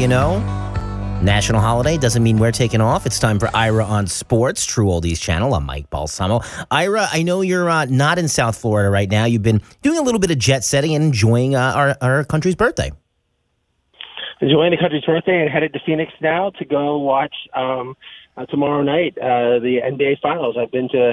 do you know? National holiday doesn't mean we're taking off. It's time for Ira on Sports, True Oldies channel. I'm Mike Balsamo. Ira, I know you're uh, not in South Florida right now. You've been doing a little bit of jet setting and enjoying uh, our, our country's birthday. Enjoying the country's birthday and headed to Phoenix now to go watch um, uh, tomorrow night uh, the NBA Finals. I've been to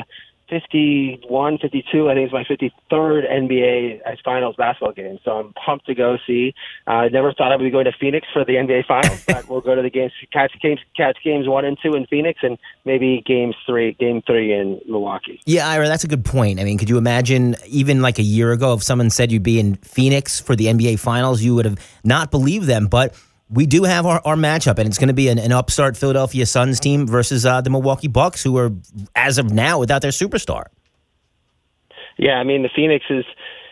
51, 52. I think it's my 53rd NBA Finals basketball game. So I'm pumped to go see. Uh, I never thought I would be going to Phoenix for the NBA Finals, but we'll go to the games, catch games, catch games one and two in Phoenix, and maybe games three, game three in Milwaukee. Yeah, Ira, that's a good point. I mean, could you imagine even like a year ago if someone said you'd be in Phoenix for the NBA Finals, you would have not believed them, but we do have our, our matchup, and it's going to be an, an, upstart Philadelphia Suns team versus uh, the Milwaukee Bucks, who are, as of now, without their superstar. Yeah, I mean, the Phoenix is.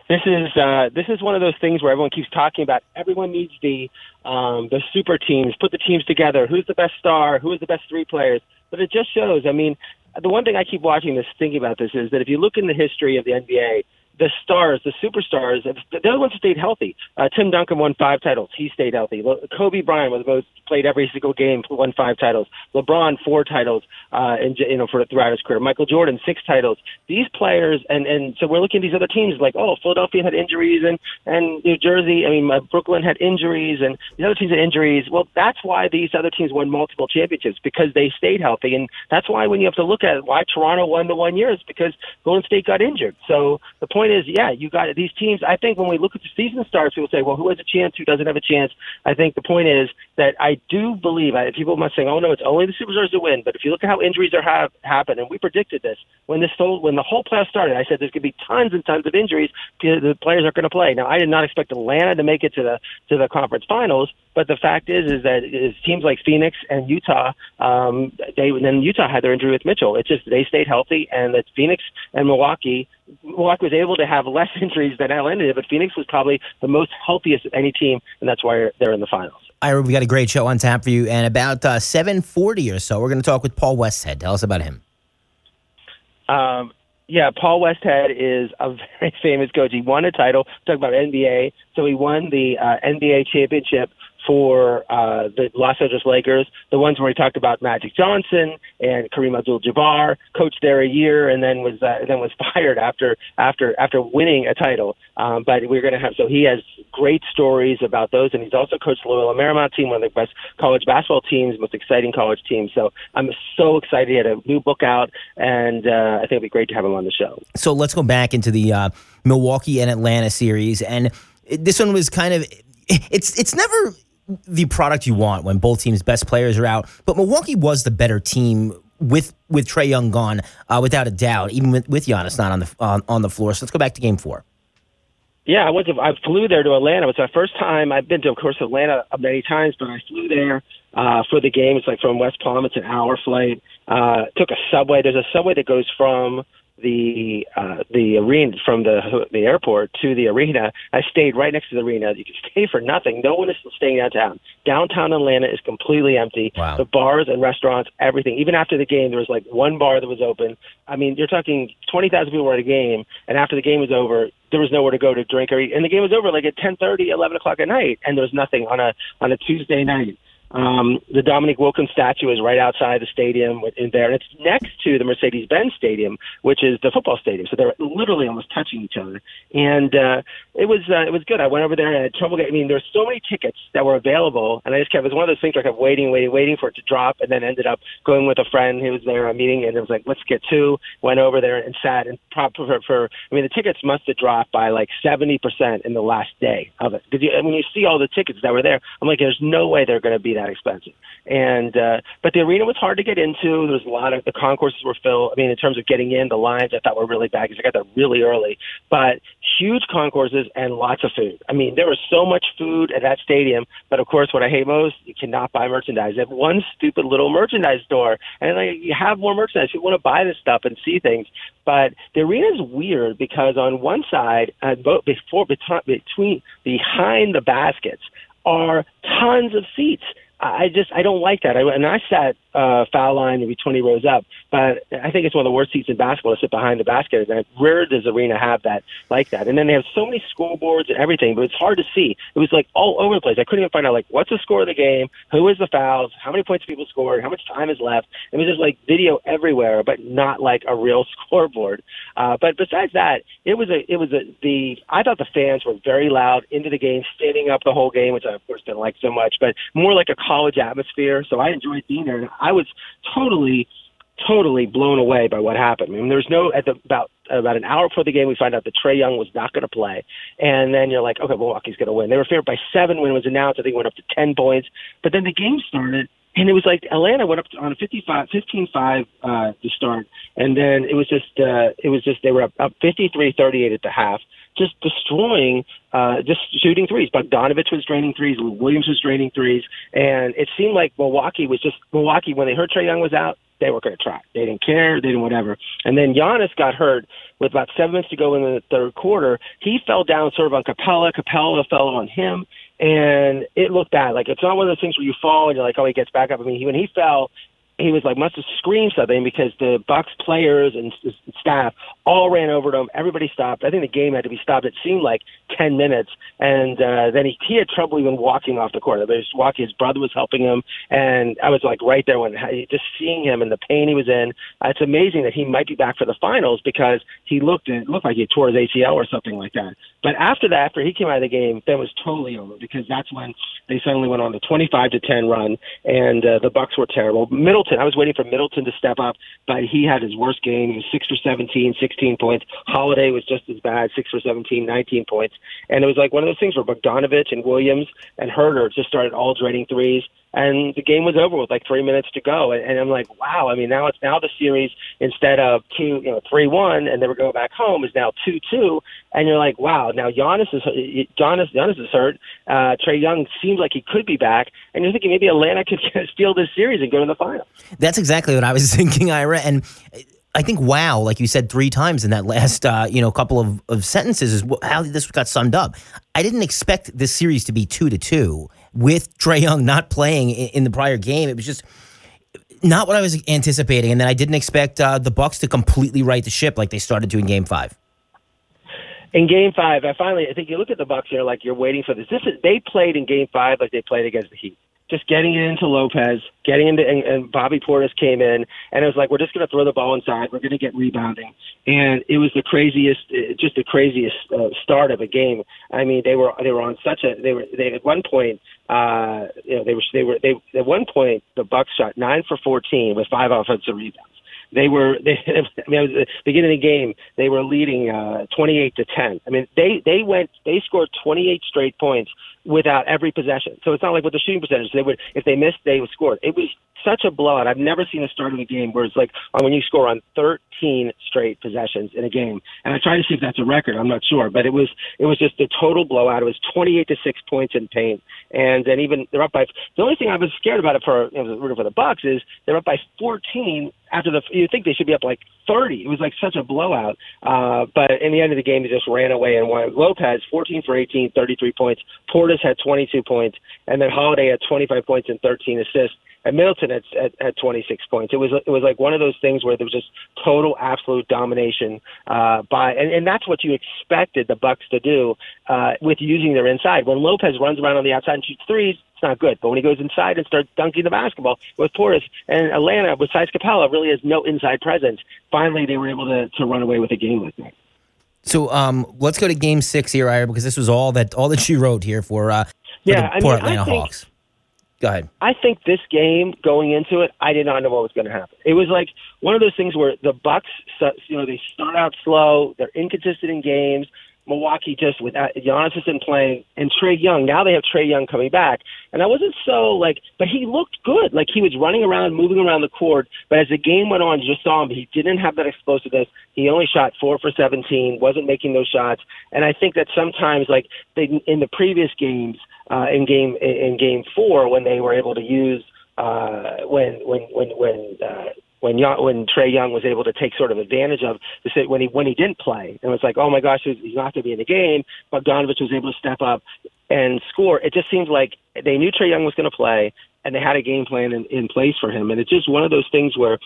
This is uh, this is one of those things where everyone keeps talking about. Everyone needs the um, the super teams, put the teams together. Who's the best star? Who is the best three players? But it just shows. I mean, the one thing I keep watching this, thinking about this, is that if you look in the history of the NBA, the stars, the superstars, the other ones stayed healthy. Uh, Tim Duncan won five titles. He stayed healthy. Kobe Bryant was the played every single game, won five titles. LeBron four titles, uh, and you know for throughout his career. Michael Jordan six titles. These players, and and so we're looking at these other teams like oh Philadelphia had injuries and and New Jersey, I mean uh, Brooklyn had injuries and the other teams had injuries. Well, that's why these other teams won multiple championships because they stayed healthy, and that's why when you have to look at why Toronto won the one year is because Golden State got injured. So the point is, yeah, you got these teams. I think when we look at the season starts, people say, well, who has a chance? Who doesn't have a chance? I think the point is that I do believe. People must say, "Oh no, it's only the superstars that win." But if you look at how injuries are have happened, and we predicted this when this whole, when the whole playoff started, I said there's going to be tons and tons of injuries. The players aren't going to play. Now, I did not expect Atlanta to make it to the to the conference finals, but the fact is, is that teams like Phoenix and Utah, um, they then Utah had their injury with Mitchell. It's just they stayed healthy, and that Phoenix and Milwaukee Milwaukee was able to have less injuries than Atlanta did, but Phoenix was probably the most healthiest of any team, and that's why they're in the finals. Ira, we got a great show on tap for you, and about uh, seven forty or so, we're going to talk with Paul Westhead. Tell us about him. Um, yeah, Paul Westhead is a very famous coach. He won a title. Talk about NBA, so he won the uh, NBA championship for uh, the Los Angeles Lakers, the ones where he talked about Magic Johnson and Kareem Abdul-Jabbar, coached there a year and then was uh, then was fired after after after winning a title. Um, but we're going to have so he has great stories about those, and he's also coached the Loyola Marymount team, one of the best college basketball teams, most exciting college teams. So I'm so excited. He had a new book out, and uh, I think it'd be great to have him on the show. So let's go back into the uh, Milwaukee and Atlanta series, and this one was kind of it's it's never the product you want when both teams' best players are out. But Milwaukee was the better team with with Trae Young gone, uh, without a doubt. Even with, with Giannis not on the on, on the floor. So let's go back to Game Four. Yeah, I went to. I flew there to Atlanta. It was my first time. I've been to, of course, Atlanta many times, but I flew there uh, for the game. It's like from West Palm. It's an hour flight. Uh, took a subway. There's a subway that goes from the uh, the arena from the the airport to the arena. I stayed right next to the arena. You can stay for nothing. No one is staying downtown. Downtown Atlanta is completely empty. Wow. The bars and restaurants, everything. Even after the game, there was like one bar that was open. I mean, you're talking twenty thousand people were at a game, and after the game was over, there was nowhere to go to drink or eat. And the game was over like at ten thirty, eleven o'clock at night, and there was nothing on a on a Tuesday night. Um, the Dominique Wilkins statue is right outside the stadium in there, and it's next to the Mercedes-Benz Stadium, which is the football stadium. So they're literally almost touching each other, and uh, it was uh, it was good. I went over there and I had trouble getting. I mean, there were so many tickets that were available, and I just kept. It was one of those things where I kept waiting, waiting, waiting for it to drop, and then ended up going with a friend who was there a meeting, and it was like, let's get two. Went over there and sat and prop for, for. I mean, the tickets must have dropped by like seventy percent in the last day of it because when you see all the tickets that were there, I'm like, there's no way they're going to be that expensive. And uh, but the arena was hard to get into. There was a lot of the concourses were filled. I mean, in terms of getting in, the lines I thought were really bad because I got there really early. But huge concourses and lots of food. I mean, there was so much food at that stadium. But of course, what I hate most, you cannot buy merchandise. They have one stupid little merchandise store, and like you have more merchandise. You want to buy this stuff and see things. But the arena is weird because on one side, uh, before between behind the baskets are tons of seats I just I don't like that. I, and I sat uh, foul line maybe 20 rows up, but I think it's one of the worst seats in basketball to sit behind the basket. And rare does arena have that like that. And then they have so many scoreboards and everything, but it's hard to see. It was like all over the place. I couldn't even find out like what's the score of the game, who is the fouls, how many points people scored, how much time is left. It was just like video everywhere, but not like a real scoreboard. Uh, but besides that, it was a it was a the I thought the fans were very loud into the game, standing up the whole game, which I of course didn't like so much, but more like a college atmosphere. So I enjoyed being there, and I was totally, totally blown away by what happened. I mean, there's no at the about about an hour before the game, we find out that Trae Young was not going to play, and then you're like, okay, Milwaukee's going to win. They were favored by seven when it was announced. I think it went up to ten points, but then the game started. And it was like Atlanta went up on a 55, 15-5 uh, to start, and then it was just uh, it was just they were up, up 53-38 at the half just destroying, uh, just shooting threes. Bogdanovich was draining threes. Williams was draining threes. And it seemed like Milwaukee was just, Milwaukee, when they heard Trae Young was out, they were going to try. They didn't care. They didn't whatever. And then Giannis got hurt with about seven minutes to go in the third quarter. He fell down sort of on Capela. Capela fell on him. And it looked bad. Like it's not one of those things where you fall and you're like, oh, he gets back up. I mean, he, when he fell, he was like must have screamed something because the Bucks players and staff all ran over to him. Everybody stopped. I think the game had to be stopped. It seemed like ten minutes, and uh, then he he had trouble even walking off the court. He was walking. His brother was helping him, and I was like right there when just seeing him and the pain he was in. Uh, it's amazing that he might be back for the finals because he looked it looked like he tore his ACL or something like that. But after that, after he came out of the game, that was totally over because that's when they suddenly went on the twenty five to ten run, and uh, the Bucks were terrible. Middle Middleton. I was waiting for Middleton to step up, but he had his worst game. He was six for 17, 16 points. Holiday was just as bad, six for 17, 19 points. And it was like one of those things where Bogdanovich and Williams and Huerter just started all draining threes and the game was over with like three minutes to go. And, and I'm like, wow. I mean, now it's now the series instead of two, you know, three one, and then we're going back home is now two two, and you're like, wow. Now Giannis is Giannis Giannis is hurt. Uh, Trae Young seems like he could be back, and you're thinking maybe Atlanta could steal this series and go to the final. That's exactly what I was thinking, Ira, and. I think wow, like you said three times in that last uh, you know couple of, of sentences, is how this got summed up. I didn't expect this series to be two to two, with Trae Young not playing in, the prior game. It was just not what I was anticipating, and then I didn't expect uh, the Bucks to completely right the ship like they started to in Game Five. In Game Five, I finally I think you look at the Bucks here like you're waiting for this. This is they played in Game Five like they played against the Heat just getting it into Lopez, getting into, and, and Bobby Portis came in, and it was like, we're just going to throw the ball inside. We're going to get rebounding. And it was the craziest, uh, just the craziest uh, start of a game. I mean, they were, they were on such a, they were, they, at one point, uh, you know, they were, they were, they, at one point, the Bucks shot nine for 14 with five offensive rebounds. They were they I mean, at the beginning of the game, they were leading uh 28 to 10. I mean, they they went they scored 28 straight points without every possession. So it's not like with the shooting percentage, they would if they missed, they would score. It was such a blowout. I've never seen a start of a game where it's like uh, when you score on 13 straight possessions in a game. And I try to see if that's a record. I'm not sure, but it was it was just a total blowout. It was 28 to six points in paint, and then even they're up by. The only thing I was scared about it for you know, for the Bucks is they're up by 14 after the. You think they should be up like 30. It was like such a blowout. Uh, but in the end of the game, they just ran away and won. Lopez 14 for 18, 33 points. Portis had 22 points, and then Holiday had 25 points and 13 assists and Middleton had, at, had 26 points. It was it was like one of those things where there was just total absolute domination uh, by, and, and that's what you expected the Bucks to do uh, with using their inside. When Lopez runs around on the outside and shoots threes, it's not good. But when he goes inside and starts dunking the basketball with Portis and Atlanta, with besides Capela, really has no inside presence. Finally, they were able to to run away with a game like that. So um, let's go to Game Six here, Ira, because this was all that all that she wrote here for, uh, for yeah, the I mean, Atlanta I think, Hawks. Go ahead. I think this game going into it, I did not know what was going to happen. It was like one of those things where the Bucks, you know, they start out slow, they're inconsistent in games. Milwaukee just without Giannis isn't playing and Trae Young. Now they have Trae Young coming back, and I wasn't so like, but he looked good. Like he was running around, moving around the court. But as the game went on, you just saw him. He didn't have that explosiveness. He only shot four for seventeen, wasn't making those shots. And I think that sometimes, like they in the previous games, uh, in game in game four, when they were able to use uh, when when when when uh, when Young, when Trae Young was able to take sort of advantage of the when he when he didn't play, and it was like, oh my gosh, he's not going to be in the game. Bogdanovich was able to step up and score. It just seems like they knew Trae Young was going to play, and they had a game plan in, in place for him. And it's just one of those things where,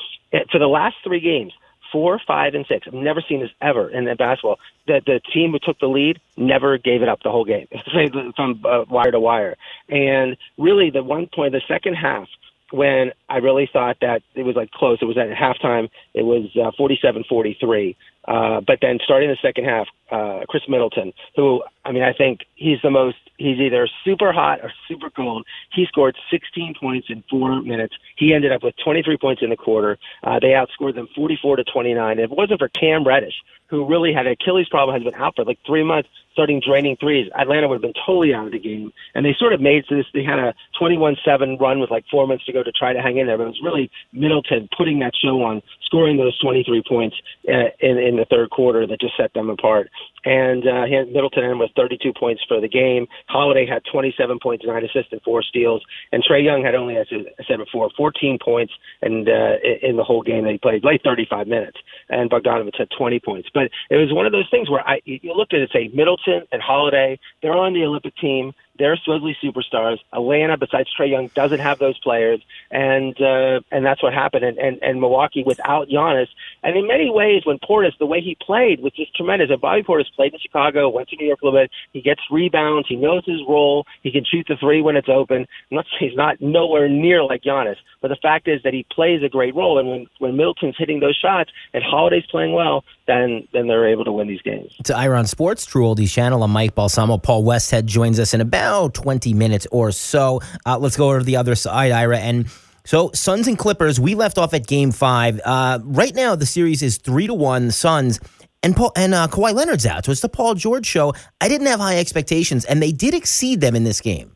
for the last three games, four, five, and six. I've never seen this ever in basketball. That the team who took the lead never gave it up the whole game from uh, wire to wire. And really, the one point, the second half, when I really thought that it was like close. It was at halftime. It was uh, 47-43. Uh, but then starting the second half, uh, Khris Middleton, who I mean, I think he's the most. He's either super hot or super cold. He scored 16 points in four minutes. He ended up with 23 points in the quarter. Uh, they outscored them 44 to 29. If it wasn't for Cam Reddish, who really had an Achilles problem, has been out for like three months, starting draining threes, Atlanta would have been totally out of the game. And they sort of made this. They had a 21-7 run with like four minutes to go to try to hang in there. But it was really Middleton putting that show on, scoring those 23 points uh, in in the third quarter that just set them apart. And uh, Middleton ended with 32 points for the game. Holiday had 27 points, nine assists, and four steals. And Trae Young had only, as I said before, 14 points and uh, in the whole game that he played, played 35 minutes. And Bogdanovich had 20 points. But it was one of those things where I you looked at it and say Middleton and Holiday, they're on the Olympic team. They're supposedly superstars. Atlanta, besides Trae Young, doesn't have those players, and uh, and that's what happened. And, and and Milwaukee without Giannis, and in many ways, when Portis, the way he played was just tremendous. And Bobby Portis played in Chicago, went to New York a little bit. He gets rebounds. He knows his role. He can shoot the three when it's open. I'm not he's not nowhere near like Giannis, but the fact is that he plays a great role. And when when Middleton's hitting those shots and Holiday's playing well, then then they're able to win these games. To Ira on Sports, True Oldies Channel. I'm Mike Balsamo. Paul Westhead joins us in about about 20 minutes or so. Uh, let's go over to the other side, Ira. And so, Suns and Clippers, we left off at game five. Uh, right now, the series is three to one, Suns. And Paul, and uh, Kawhi Leonard's out, so it's the Paul George show. I didn't have high expectations, and they did exceed them in this game.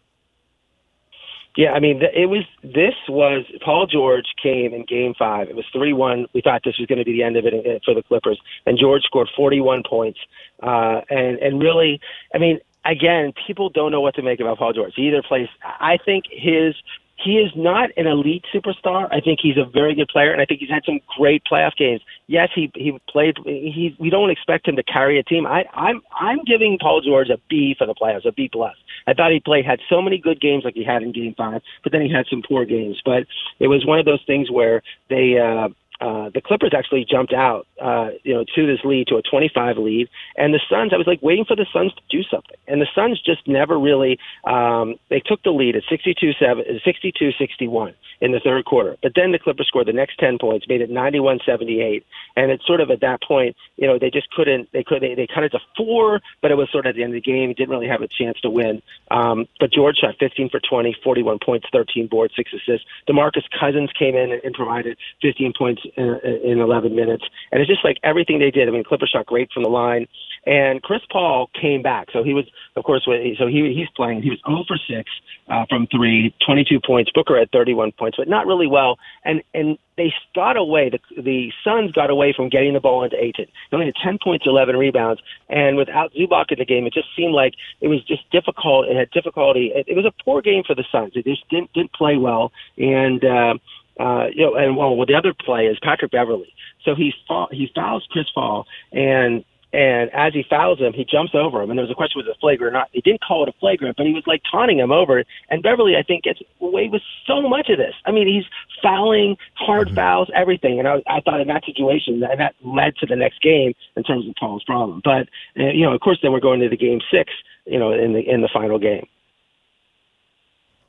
Yeah, I mean, it was. This was Paul George came in Game Five. It was three one. We thought this was going to be the end of it uh, for the Clippers, and George scored forty one points. Uh, and and really, I mean, again, people don't know what to make about Paul George. He either plays. I think his he is not an elite superstar. I think he's a very good player, and I think he's had some great playoff games. Yes, he he played. He we don't expect him to carry a team. I I'm I'm giving Paul George a B for the playoffs, a B plus. I thought he played had so many good games like he had in Game Five, but then he had some poor games. But it was one of those things where they. uh uh, the Clippers actually jumped out, uh, you know, to this lead, to a 25 lead, and the Suns. I was like waiting for the Suns to do something, and the Suns just never really. Um, they took the lead at 62-7, 62-61 in the third quarter, but then the Clippers scored the next 10 points, made it 91-78, and it's sort of at that point, you know, they just couldn't. They could. They, they cut it to four, but it was sort of at the end of the game. Didn't really have a chance to win. Um, but George shot 15 for 20, 41 points, 13 boards, six assists. DeMarcus Cousins came in and, and provided 15 points in, in 11 minutes. And it's just like everything they did. I mean, Clippers shot great from the line. And Chris Paul came back. So he was, of course, so he he's playing. He was 0 for 6 uh, from three, 22 points. Booker had 31 points, but not really well. And and they got away. The the Suns got away from getting the ball into Ayton. They only had 10 points, 11 rebounds. And without Zubac in the game, it just seemed like it was just difficult. It had difficulty. It, it was a poor game for the Suns. It just didn't didn't play well. And uh, uh, you know, and well, well, the other play is Patrick Beverley. So he fall, he fouls Chris Paul, and and as he fouls him, he jumps over him. And there was a question was it a flagrant or not. He didn't call it a flagrant, but he was like taunting him over. And Beverley, I think, gets away with so much of this. I mean, he's fouling, hard mm-hmm. fouls, everything. And I, I thought in that situation, and that led to the next game in terms of Paul's problem. But uh, you know, of course, then we're going to the game six. You know, in the in the final game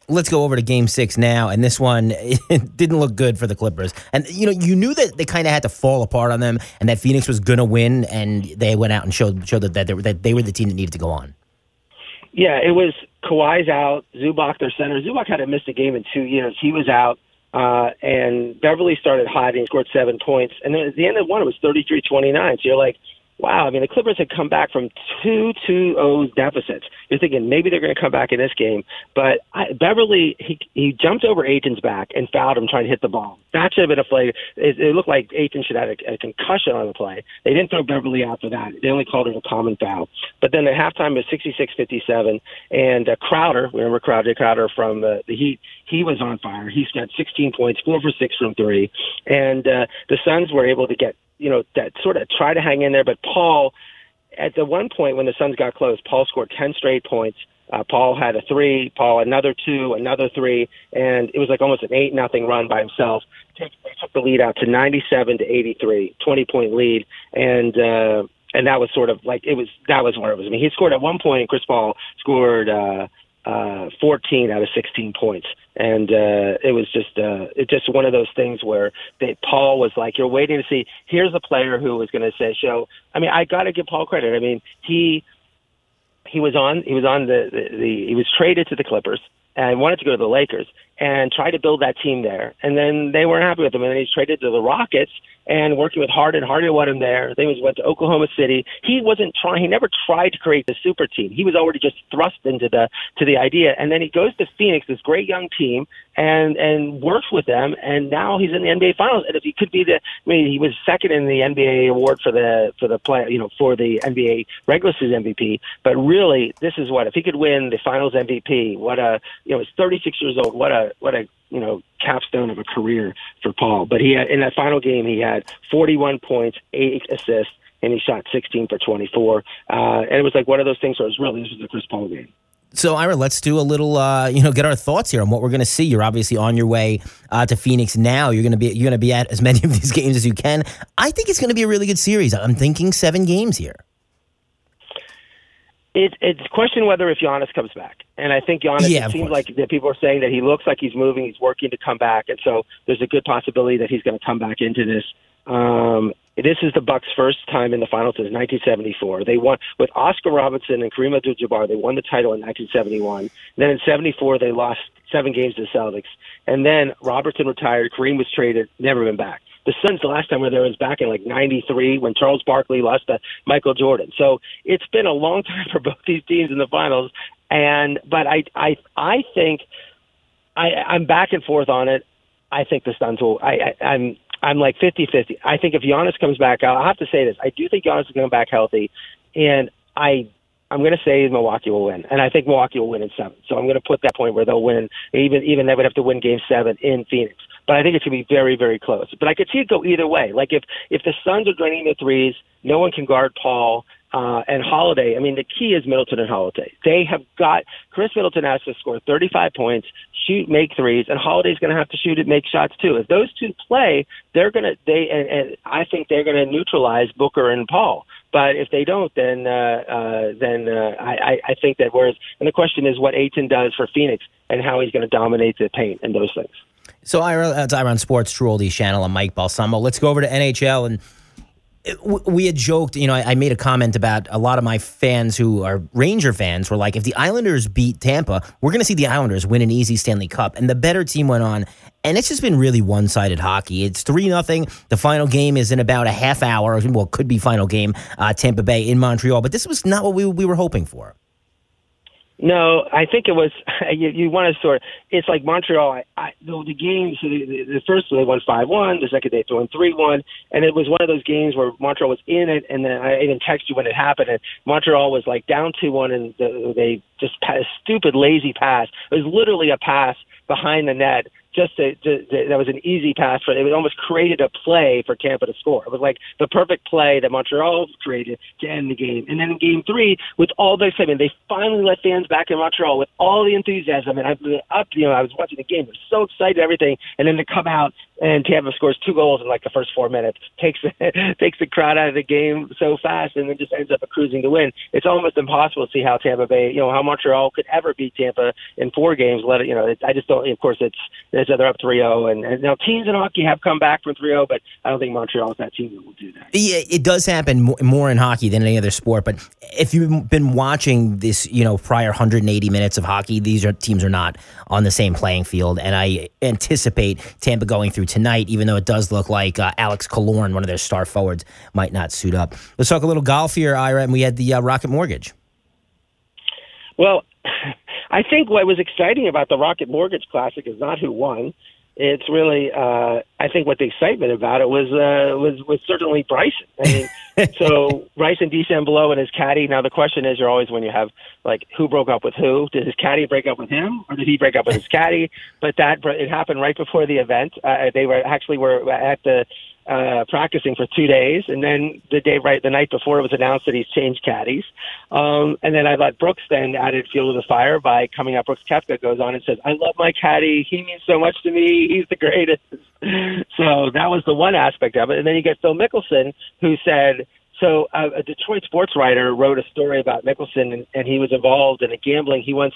let's go over to game six now. And this one didn't look good for the Clippers. And, you know, you knew that they kind of had to fall apart on them and that Phoenix was going to win. And they went out and showed, showed that, they were, that they were the team that needed to go on. Yeah, it was Kawhi's out, Zubac, their center. Zubac hadn't missed a game in two years. He was out. Uh, and Beverley started hot and scored seven points. And then at the end of one, it was 33 29. So you're like, wow, I mean, the Clippers had come back from two 2-0 deficits. You're thinking maybe they're going to come back in this game, but I, Beverley he he jumped over Ayton's back and fouled him trying to hit the ball. That should have been a play. It, it looked like Ayton should have had a, a concussion on the play. They didn't throw Beverley out for that. They only called it a common foul. But then at halftime it was 66-57, and uh, Crowder, remember Crowder, Crowder from uh, the Heat, he was on fire. He's got 16 points, four for six from three, and uh, the Suns were able to get you know, that sort of try to hang in there. But Paul, at the one point when the Suns got close, Paul scored 10 straight points. Uh, Paul had a three, Paul another two, another three, and it was like almost an eight nothing run by himself. They took the lead out to 97 to 83, 20 point lead, and uh, and that was sort of like it was that was where it was. I mean, he scored at one point, Chris Paul scored. Uh, uh, 14 out of 16 points, and uh, it was just uh, it just one of those things where they, Paul was like, "You're waiting to see. Here's a player who was going to say, show." I mean, I got to give Paul credit. I mean, he he was on he was on the, the, the he was traded to the Clippers and wanted to go to the Lakers and try to build that team there. And then they weren't happy with him, and then he's traded to the Rockets and working with Harden. Harden wanted him there. Then he went to Oklahoma City. He wasn't trying. He never tried to create the super team. He was already just thrust into the to the idea. And then he goes to Phoenix, this great young team, and and worked with them. And now he's in the NBA Finals. And if he could be the, I mean, he was second in the NBA award for the for the play, you know, for the NBA regular season MVP. But really, this is what if he could win the Finals MVP. What a you know, he's 36 years old. What a what a you know capstone of a career for Paul. But he had, in that final game he had 41 points, eight assists, and he shot 16 for 24. Uh, and it was like one of those things where it was really this was the Chris Paul game. So, Ira, let's do a little, uh, you know, get our thoughts here on what we're going to see. You're obviously on your way uh, to Phoenix now. You're going to be you're going to be at as many of these games as you can. I think it's going to be a really good series. I'm thinking seven games here. It, it's a question whether if Giannis comes back, and I think Giannis. Yeah, it seems course. like that people are saying that he looks like he's moving, he's working to come back, and so there's a good possibility that he's going to come back into this. Um, this is the Bucks' first time in the finals since 1974. They won with Oscar Robertson and Kareem Abdul-Jabbar. They won the title in 1971. Then in '74 they lost seven games to the Celtics, and then Robertson retired. Kareem was traded, never been back. The Suns, the last time we were there was back in like '93 when Charles Barkley lost to Michael Jordan. So it's been a long time for both these teams in the finals. And but I I I think I I'm back and forth on it. I think the Suns will. I, I I'm I'm like 50-50. I think if Giannis comes back, I'll have to say this. I do think Giannis is going back healthy, and I I'm going to say Milwaukee will win, and I think Milwaukee will win in seven. So I'm going to put that point where they'll win. Even even they would have to win Game Seven in Phoenix, but I think it's going be very very close. But I could see it go either way. Like if if the Suns are draining the threes, no one can guard Paul. Uh, and Holiday, I mean, the key is Middleton and Holiday. They have got Khris Middleton has to score 35 points, shoot, make threes, and Holiday's going to have to shoot and make shots too. If those two play, they're going to they and, and I think they're going to neutralize Booker and Paul. But if they don't, then uh, uh, then uh, I, I think that whereas and the question is what Ayton does for Phoenix and how he's going to dominate the paint and those things. So, Ira, that's Ira on Sports, Oldies channel. I'm Mike Balsamo. Let's go over to NHL and we had joked, you know, I, made a comment about a lot of my fans who are Ranger fans were like, if the Islanders beat Tampa, we're going to see the Islanders win an easy Stanley Cup. And the better team went on. And it's just been really one sided hockey. It's 3 nothing. The final game is in about a half hour. Well, could be final game, uh, Tampa Bay in Montreal. But this was not what we, we were hoping for. No, I think it was you, you want to sort. Of, it's like Montreal. I, I the, the games. The, the, the first they won five one. The second they won three one, and it was one of those games where Montreal was in it, and then I even texted you when it happened. And Montreal was like down two one, and the, they just had a stupid lazy pass. It was literally a pass behind the net just to, to, to, that was an easy pass for it almost created a play for Tampa to score. It was like the perfect play that Montreal created to end the game. And then in game three, with all the excitement, they finally let fans back in Montreal with all the enthusiasm. And I was up, you know, I was watching the game, I was so excited, everything. And then to come out and Tampa scores two goals in like the first four minutes, takes takes the crowd out of the game so fast, and then just ends up cruising to win. It's almost impossible to see how Tampa Bay, you know, how Montreal could ever beat Tampa in four games. Let it, you know, it, I just don't. Of course, it's it's they're up 3-0, and, and now teams in hockey have come back from 3-0, but I don't think Montreal is that team that will do that. Yeah, it does happen more in hockey than any other sport. But if you've been watching this, you know, prior 180 minutes of hockey, these are teams are not on the same playing field, and I anticipate Tampa going through tonight, even though it does look like uh, Alex Killorn, one of their star forwards, might not suit up. Let's talk a little golf here, Ira, and we had the uh, Rocket Mortgage. Well, I think what was exciting about the Rocket Mortgage Classic is not who won. It's really, uh, I think what the excitement about it was uh, was was certainly Bryson. I mean, so Bryson DeChambeau and his caddy. Now the question is, you're always when you have like who broke up with who? Did his caddy break up with him, or did he break up with his caddy? But that it happened right before the event. Uh, they were actually were at the uh, practicing for two days, and then the day right the night before it was announced that he's changed caddies. Um, and then I let Brooks then added fuel to the fire by coming up. Brooks Koepka goes on and says, "I love my caddy. He means so much to me. He's the greatest." So that was the one aspect of it. And then you get Phil Mickelson, who said. So uh, a Detroit sports writer wrote a story about Mickelson, and, and he was involved in a gambling. He once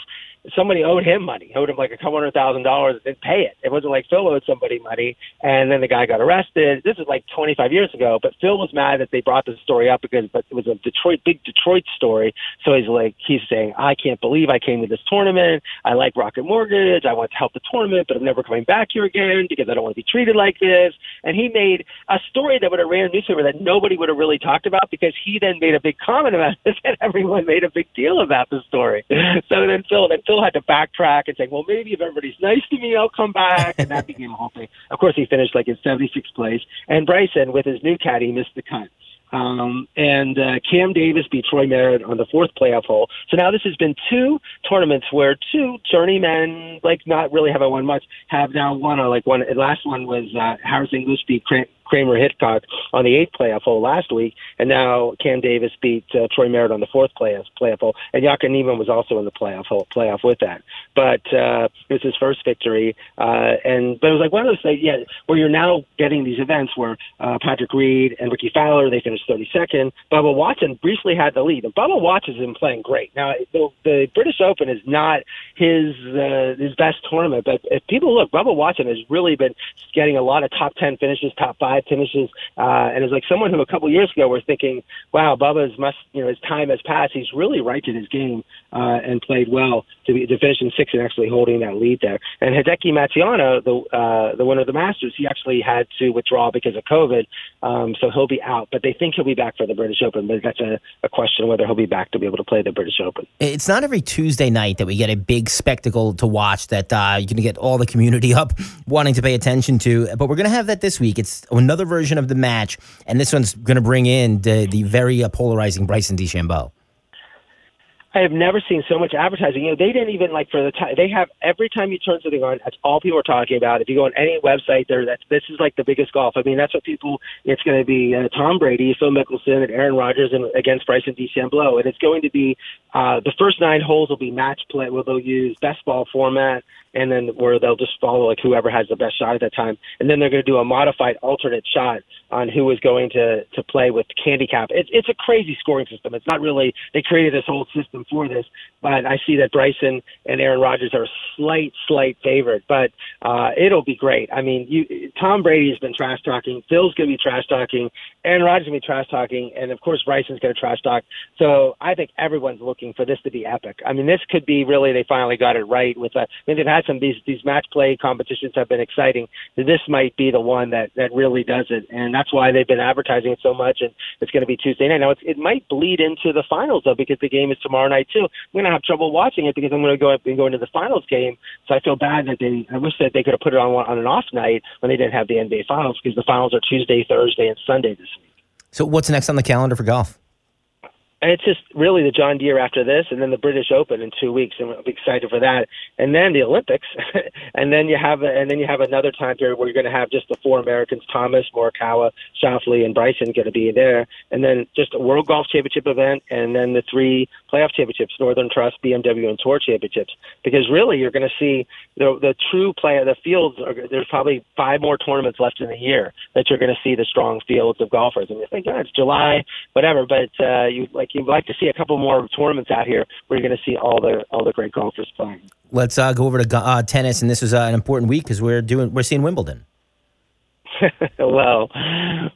somebody owed him money, owed him like a couple hundred thousand dollars, and didn't pay it. It wasn't like Phil owed somebody money, and then the guy got arrested. This is like 25 years ago, but Phil was mad that they brought this story up because but it was a Detroit, big Detroit story. So he's like, he's saying, I can't believe I came to this tournament. I like Rocket Mortgage. I want to help the tournament, but I'm never coming back here again because I don't want to be treated like this. And he made a story that would have ran a newspaper that nobody would have really talked about because he then made a big comment about it and everyone made a big deal about the story. So then Phil, then Phil had to backtrack and say, well, maybe if everybody's nice to me, I'll come back. And that became a whole thing. Of course, he finished like in 76th place. And Bryson, with his new caddy, missed the cut. Um, and uh, Cam Davis beat Troy Merritt on the fourth playoff hole. So now this has been two tournaments where two journeymen, like not really having won much, have now won. A, like one, last one was uh, Harris English beat Kramer Hickok on the eighth playoff hole last week, and now Cam Davis beat uh, Troy Merritt on the fourth playoff playoff hole, and Joaquin Niemann was also in the playoff hole playoff with that. But uh, it was his first victory, uh, and but it was like one of those things, yeah, where you're now getting these events where uh, Patrick Reed and Rickie Fowler they finished 32nd. Bubba Watson briefly had the lead, and Bubba Watson has been playing great. Now the, the British Open is not his uh, his best tournament, but if people look, Bubba Watson has really been getting a lot of top 10 finishes, top five finishes, uh, and it's like someone who a couple years ago were thinking, "Wow, Bubba's must you know his time has passed." He's really righted his game uh, and played well to be to finish in sixth and actually holding that lead there. And Hideki Matsuyama, the uh, the winner of the Masters, he actually had to withdraw because of COVID, um, so he'll be out. But they think he'll be back for the British Open. But that's a, a question whether he'll be back to be able to play the British Open. It's not every Tuesday night that we get a big spectacle to watch that uh, you're going to get all the community up wanting to pay attention to. But we're going to have that this week. It's another version of the match, and this one's going to bring in the, the very uh, polarizing Bryson DeChambeau. I have never seen so much advertising. You know, they didn't even like for the time. They have every time you turn something on, that's all people are talking about. If you go on any website, there, that's this is like the biggest golf. I mean, that's what people. It's going to be uh, Tom Brady, Phil Mickelson, and Aaron Rodgers, and against Bryson DeChambeau, and it's going to be uh, the first nine holes will be match play, where they'll use best ball format and then where they'll just follow like whoever has the best shot at that time, and then they're going to do a modified alternate shot on who is going to to play with handicap. It's it's a crazy scoring system. It's not really they created this whole system for this, but I see that Bryson and Aaron Rodgers are a slight slight favorite, but uh, it'll be great. I mean, you Tom Brady has been trash talking, Phil's going to be trash talking, Aaron Rodgers going to be trash talking, and of course Bryson's going to trash talk. So I think everyone's looking for this to be epic. I mean, this could be really they finally got it right with. A, I mean, they've had some these these match play competitions have been exciting. This might be the one that that really does it, and that's why they've been advertising it so much. And it's going to be Tuesday night. Now it's, it might bleed into the finals though, because the game is tomorrow night too. I'm to have trouble watching it because I'm to go up and go into the finals game. So I feel bad that they. I wish that they could have put it on on an off night when they didn't have the NBA finals because the finals are Tuesday, Thursday, and Sunday this week. So what's next on the calendar for golf? It's just really the John Deere after this, and then the British Open in two weeks, and we'll be excited for that. And then the Olympics, and then you have, and then you have another time period where you're going to have just the four Americans: Thomas, Morikawa, Schauffele, and Bryson going to be there, and then just a World Golf Championship event, and then the three playoff championships: Northern Trust, BMW, and Tour championships. Because really, you're going to see the the true play. The fields are there's probably five more tournaments left in the year that you're going to see the strong fields of golfers. And you think, yeah, it's July, whatever, but uh, you like like you'd like to see a couple more tournaments out here where you're going to see all the all the great golfers playing. Let's uh, go over to uh, tennis, and this is uh, an important week because we're doing we're seeing Wimbledon. well,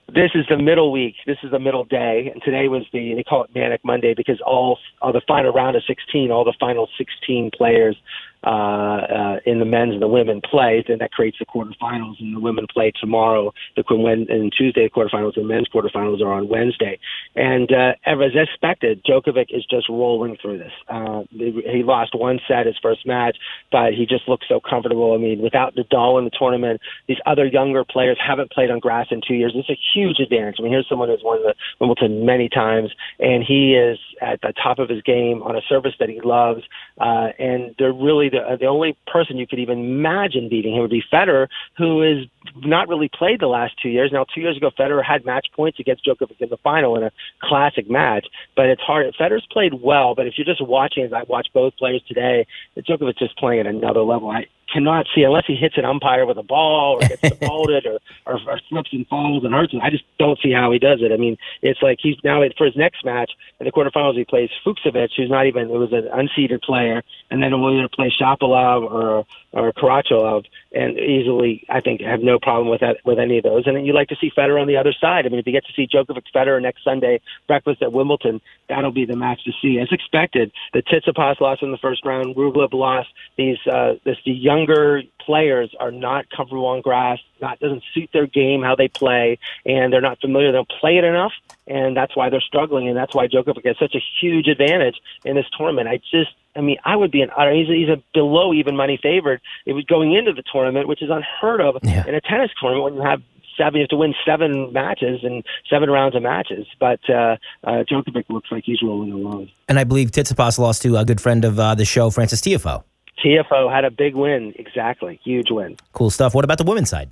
this is the middle week. This is the middle day, and today was the they call it Manic Monday because all all the final round of 16, all the final 16 players uh, uh, in the men's and the women play. Then that creates the quarterfinals, and the women play tomorrow. The and Tuesday the quarterfinals and men's quarterfinals are on Wednesday. And uh, as expected, Djokovic is just rolling through this. Uh, he lost one set his first match, but he just looks so comfortable. I mean, without Nadal in the tournament, these other younger players haven't played on grass in two years. It's a huge advantage. I mean, here's someone who's won the Wimbledon many times, and he is at the top of his game on a surface that he loves. Uh, and they're really the, uh, the only person you could even imagine beating him would be Federer, who has not really played the last two years. Now, two years ago, Federer had match points against Djokovic in the final in a classic match, but it's hard. Federer's played well, but if you're just watching, as I watch both players today, Djokovic just playing at another level. I cannot see unless he hits an umpire with a ball or gets defaulted or, or, or slips and falls and hurts him. I just don't see how he does it. I mean, it's like he's now for his next match in the quarterfinals. He plays Fucsovics, who's not even it was an unseeded player, and then we'll either play Shapovalov or or Karatsev, and easily I think have no problem with that with any of those. And then you like to see Federer on the other side. I mean, if you get to see Djokovic Federer next Sunday breakfast at Wimbledon, that'll be the match to see. As expected, the Tsitsipas lost in the first round. Rublev lost. These uh, this the younger players are not comfortable on grass. Not doesn't suit their game how they play, and they're not familiar. They don't play it enough, and that's why they're struggling. And that's why Djokovic has such a huge advantage in this tournament. I just, I mean, I would be an he's a, he's a below even money favorite. It was going into the tournament, which is unheard of yeah. in a tennis tournament when you have seven. You have to win seven matches and seven rounds of matches. But uh, uh, Djokovic looks like he's rolling along. And I believe Tsitsipas lost to a good friend of uh, the show, Frances Tiafoe. TFO had a big win. Exactly. Huge win. Cool stuff. What about the women's side?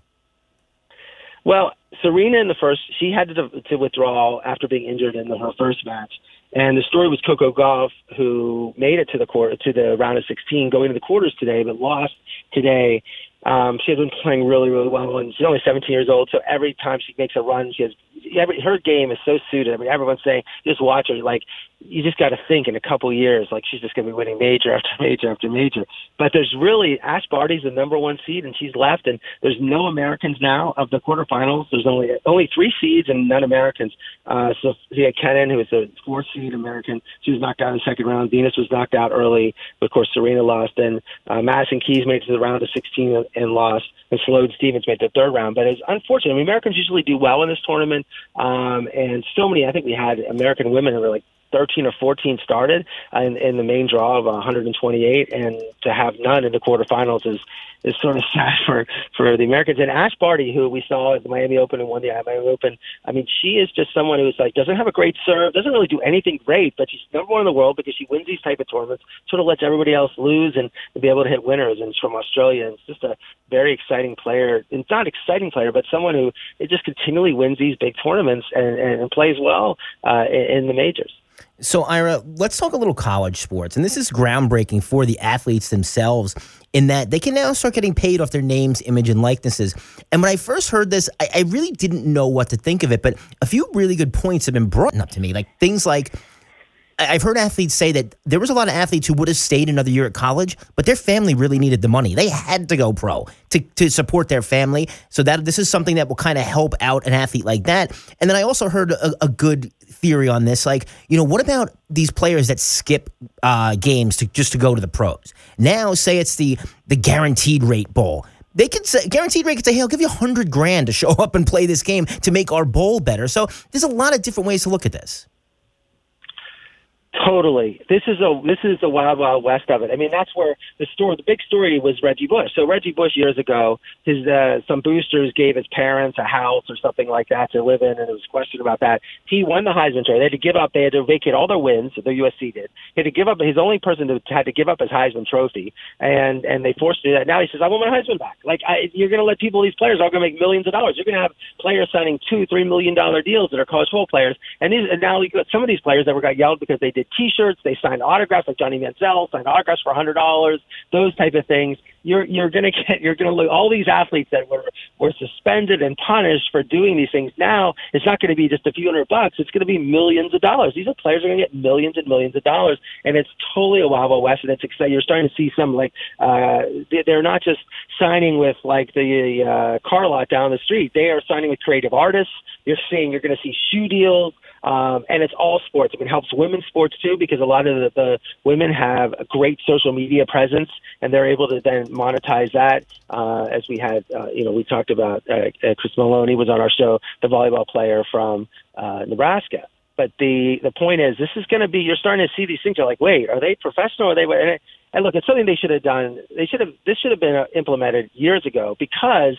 Well, Serena in the first, she had to, to withdraw after being injured in the, her first match. And the story was Coco Gauff, who made it to the quarter, to the round of 16, going to the quarters today, but lost today. Um, she has been playing really, really well, and she's only 17 years old. So every time she makes a run, she has every her game is so suited. I mean, everyone's saying just watch her. Like you just got to think in a couple years, like she's just going to be winning major after major after major. But there's really Ash Barty's the number one seed, and she's left, and there's no Americans now of the quarterfinals. There's only only three seeds and none Americans. Uh, so Sophia Kenin, who is the fourth seed American, she was knocked out in the second round. Venus was knocked out early, of course Serena lost, and uh, Madison Keys made it to the round of 16 and, and lost, and Sloane Stevens made the third round. But it's unfortunate. I mean, Americans usually do well in this tournament, um, and so many. I think we had American women who were like 13 or 14 started in, in the main draw of 128, and to have none in the quarterfinals is is sort of sad for for the Americans. And Ash Barty, who we saw at the Miami Open and won the Miami Open, I mean, she is just someone who's like doesn't have a great serve, doesn't really do anything great, but she's number one in the world because she wins these type of tournaments, sort of lets everybody else lose and, be able to hit winners. And she's from Australia, and it's just a very exciting player. And not exciting player, but someone who it just continually wins these big tournaments and, and, and plays well uh, in, in the majors. So, Ira, let's talk a little college sports. And this is groundbreaking for the athletes themselves in that they can now start getting paid off their names, image, and likenesses. And when I first heard this, I, I really didn't know what to think of it. But a few really good points have been brought up to me, like things like I've heard athletes say that there was a lot of athletes who would have stayed another year at college, but their family really needed the money. They had to go pro to, to support their family. So that this is something that will kind of help out an athlete like that. And then I also heard a, a good theory on this. Like, you know, what about these players that skip uh, games to just to go to the pros? Now, say it's the the guaranteed rate bowl. They could say guaranteed rate could say, "Hey, I'll give you a hundred grand to show up and play this game to make our bowl better." So there's a lot of different ways to look at this. Totally. This is a this is the wild wild west of it. I mean, that's where the story, the big story was Reggie Bush. So Reggie Bush years ago, his uh, some boosters gave his parents a house or something like that to live in, and there was a question about that. He won the Heisman Trophy. They had to give up. They had to vacate all their wins. The USC did. He had to give up. His only person that had to give up his Heisman Trophy, and and they forced him to do that. Now he says, "I want my Heisman back." Like I, you're going to let people, these players, are going to make millions of dollars. You're going to have players signing two, three million dollar deals that are college football players, and these and now some of these players that were got yelled because they did T-shirts. They signed autographs like Johnny Manziel, signed autographs for a hundred dollars, those type of things. You're you're gonna get you're gonna look all these athletes that were were suspended and punished for doing these things. Now it's not going to be just a few hundred bucks. It's going to be millions of dollars. These are players are going to get millions and millions of dollars, and it's totally a wild, wild west. And it's exciting. You're starting to see some like uh, they're not just signing with like the uh, car lot down the street. They are signing with creative artists. You're seeing you're going to see shoe deals um, and it's all sports. It helps women's sports too because a lot of the, the women have a great social media presence, and they're able to then monetize that. Uh, as we had, uh, you know, we talked about uh, uh Chris Maloney was on our show, the volleyball player from uh, Nebraska. But the the point is, this is going to be. You're starting to see these things. You're like, wait, are they professional? Are they? And, and look, it's something they should have done. They should have. This should have been uh, implemented years ago because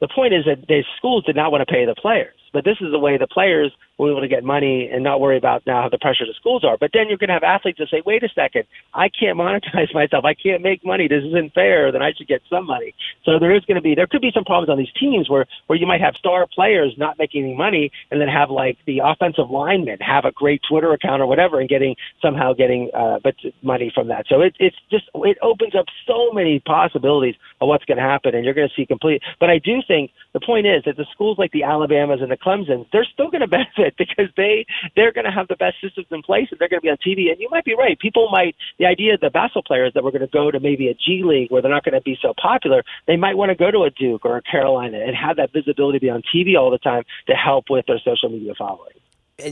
the point is that the schools did not want to pay the players. But this is the way the players will be able to get money and not worry about now how the pressure the schools are. But then you're going to have athletes that say, wait a second, I can't monetize myself. I can't make money. This isn't fair. Then I should get some money. So there is going to be, there could be some problems on these teams where, where you might have star players not making any money and then have like the offensive linemen have a great Twitter account or whatever and getting somehow getting, uh, but money from that. So it, it's just, it opens up so many possibilities of what's going to happen and you're going to see complete. But I do think the point is that the schools like the Alabamas and the Clemson, they're still going to benefit because they they're going to have the best systems in place and they're going to be on TV. And you might be right. People might the idea of the basketball players that we're going to go to maybe a G League where they're not going to be so popular. They might want to go to a Duke or a Carolina and have that visibility be on TV all the time to help with their social media following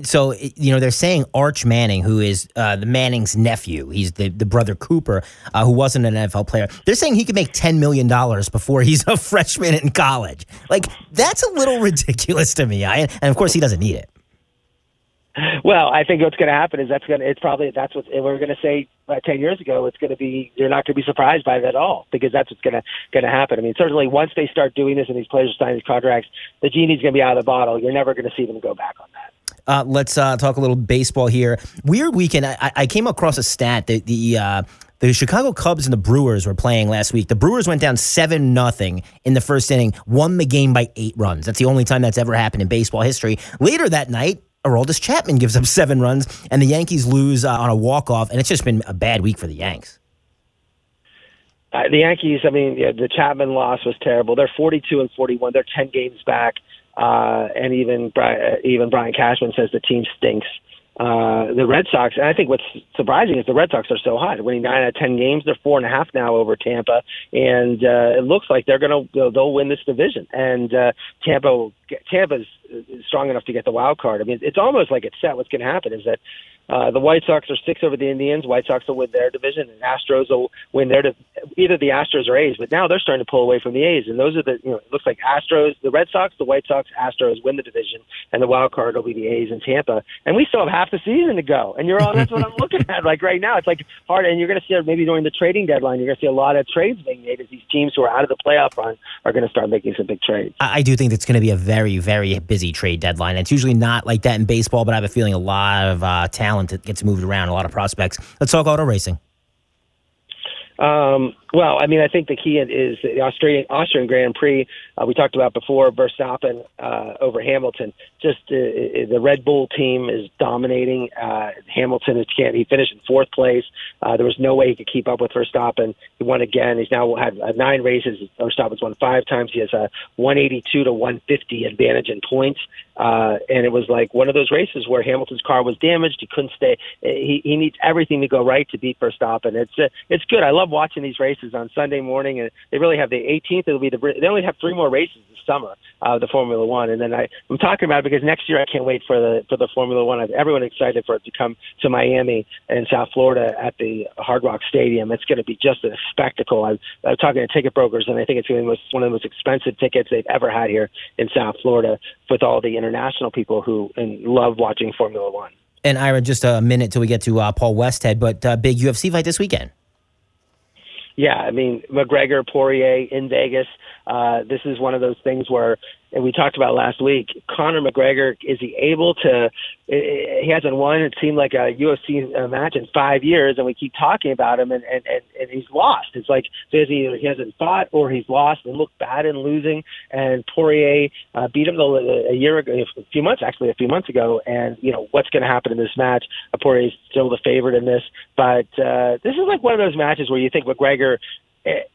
so you know they're saying Arch Manning, who is uh, the Manning's nephew, he's the, the brother Cooper, uh, who wasn't an NFL player. They're saying he could make ten million dollars before he's a freshman in college. Like that's a little ridiculous to me. I, and of course he doesn't need it. Well, I think what's going to happen is that's going to, it's probably, that's what we are going to say uh, 10 years ago. It's going to be, you're not going to be surprised by it at all because that's what's going to, going to happen. I mean, certainly once they start doing this and these players sign these contracts, the genie's going to be out of the bottle. You're never going to see them go back on that. Uh, let's uh, talk a little baseball here. Weird weekend. I, I came across a stat that the uh, the Chicago Cubs and the Brewers were playing last week. The Brewers went down seven nothing in the first inning, won the game by eight runs. That's the only time that's ever happened in baseball history. Later that night, Aroldis Chapman gives up seven runs, and the Yankees lose uh, on a walk off. And it's just been a bad week for the Yanks. Uh, the Yankees, I mean, yeah, the Chapman loss was terrible. They're 42 and 41. They're 10 games back. Uh, and even Brian, even Brian Cashman says the team stinks. Uh, the Red Sox, and I think what's surprising is the Red Sox are so hot, winning nine out of ten games. They're four and a half now over Tampa, and uh, it looks like they're going to they'll win this division. And uh, Tampa Tampa's strong enough to get the wild card. I mean, it's almost like it's set. What's going to happen is that uh, the White Sox are six over the Indians. White Sox will win their division, and Astros will win their either the Astros or A's. But now they're starting to pull away from the A's, and those are the you know it looks like Astros, the Red Sox, the White Sox, Astros win the division, and the wild card will be the A's in Tampa. And we still have half the season to go, and you're all that's what I'm looking at. Like right now, it's like hard, and you're going to see maybe during the trading deadline, you're going to see a lot of trades being made as these teams who are out of the playoff run are going to start making some big trades. I do think it's going to be a very very busy trade deadline. It's usually not like that in baseball, but I have a feeling a lot of uh, talent gets moved around, a lot of prospects. Let's talk auto racing. Um, well, I mean, I think the key is the Australian Austrian Grand Prix. Uh, we talked about before Verstappen uh, over Hamilton. Just uh, the Red Bull team is dominating. Uh, Hamilton is can't. He finished in fourth place. Uh, there was no way he could keep up with Verstappen. He won again. He's now had uh, nine races. Verstappen's won five times. He has a 182 to 150 advantage in points. Uh, and it was like one of those races where Hamilton's car was damaged. He couldn't stay. He, he needs everything to go right to beat Verstappen. It's uh, it's good. I love watching these races races on Sunday morning, and they really have the 18th. It'll be the they only have three more races this summer, uh, the Formula One, and then I I'm talking about it because next year I can't wait for the for the Formula One. Everyone excited for it to come to Miami and South Florida at the Hard Rock Stadium. It's going to be just a spectacle. I'm, I'm talking to ticket brokers, and I think it's going to be one of the most expensive tickets they've ever had here in South Florida with all the international people who and love watching Formula One. And Ira, just a minute till we get to uh, Paul Westhead, but uh, big UFC fight this weekend yeah, I mean McGregor, Poirier in Vegas. Uh, this is one of those things where and we talked about last week, Conor McGregor, is he able to, he hasn't won, it seemed like a UFC match in five years, and we keep talking about him, and, and, and, and he's lost. It's like so either he hasn't fought or he's lost and looked bad in losing, and Poirier uh, beat him a year ago, a few months, actually a few months ago, and, you know, what's going to happen in this match? Uh, Poirier's still the favorite in this, but uh, this is like one of those matches where you think McGregor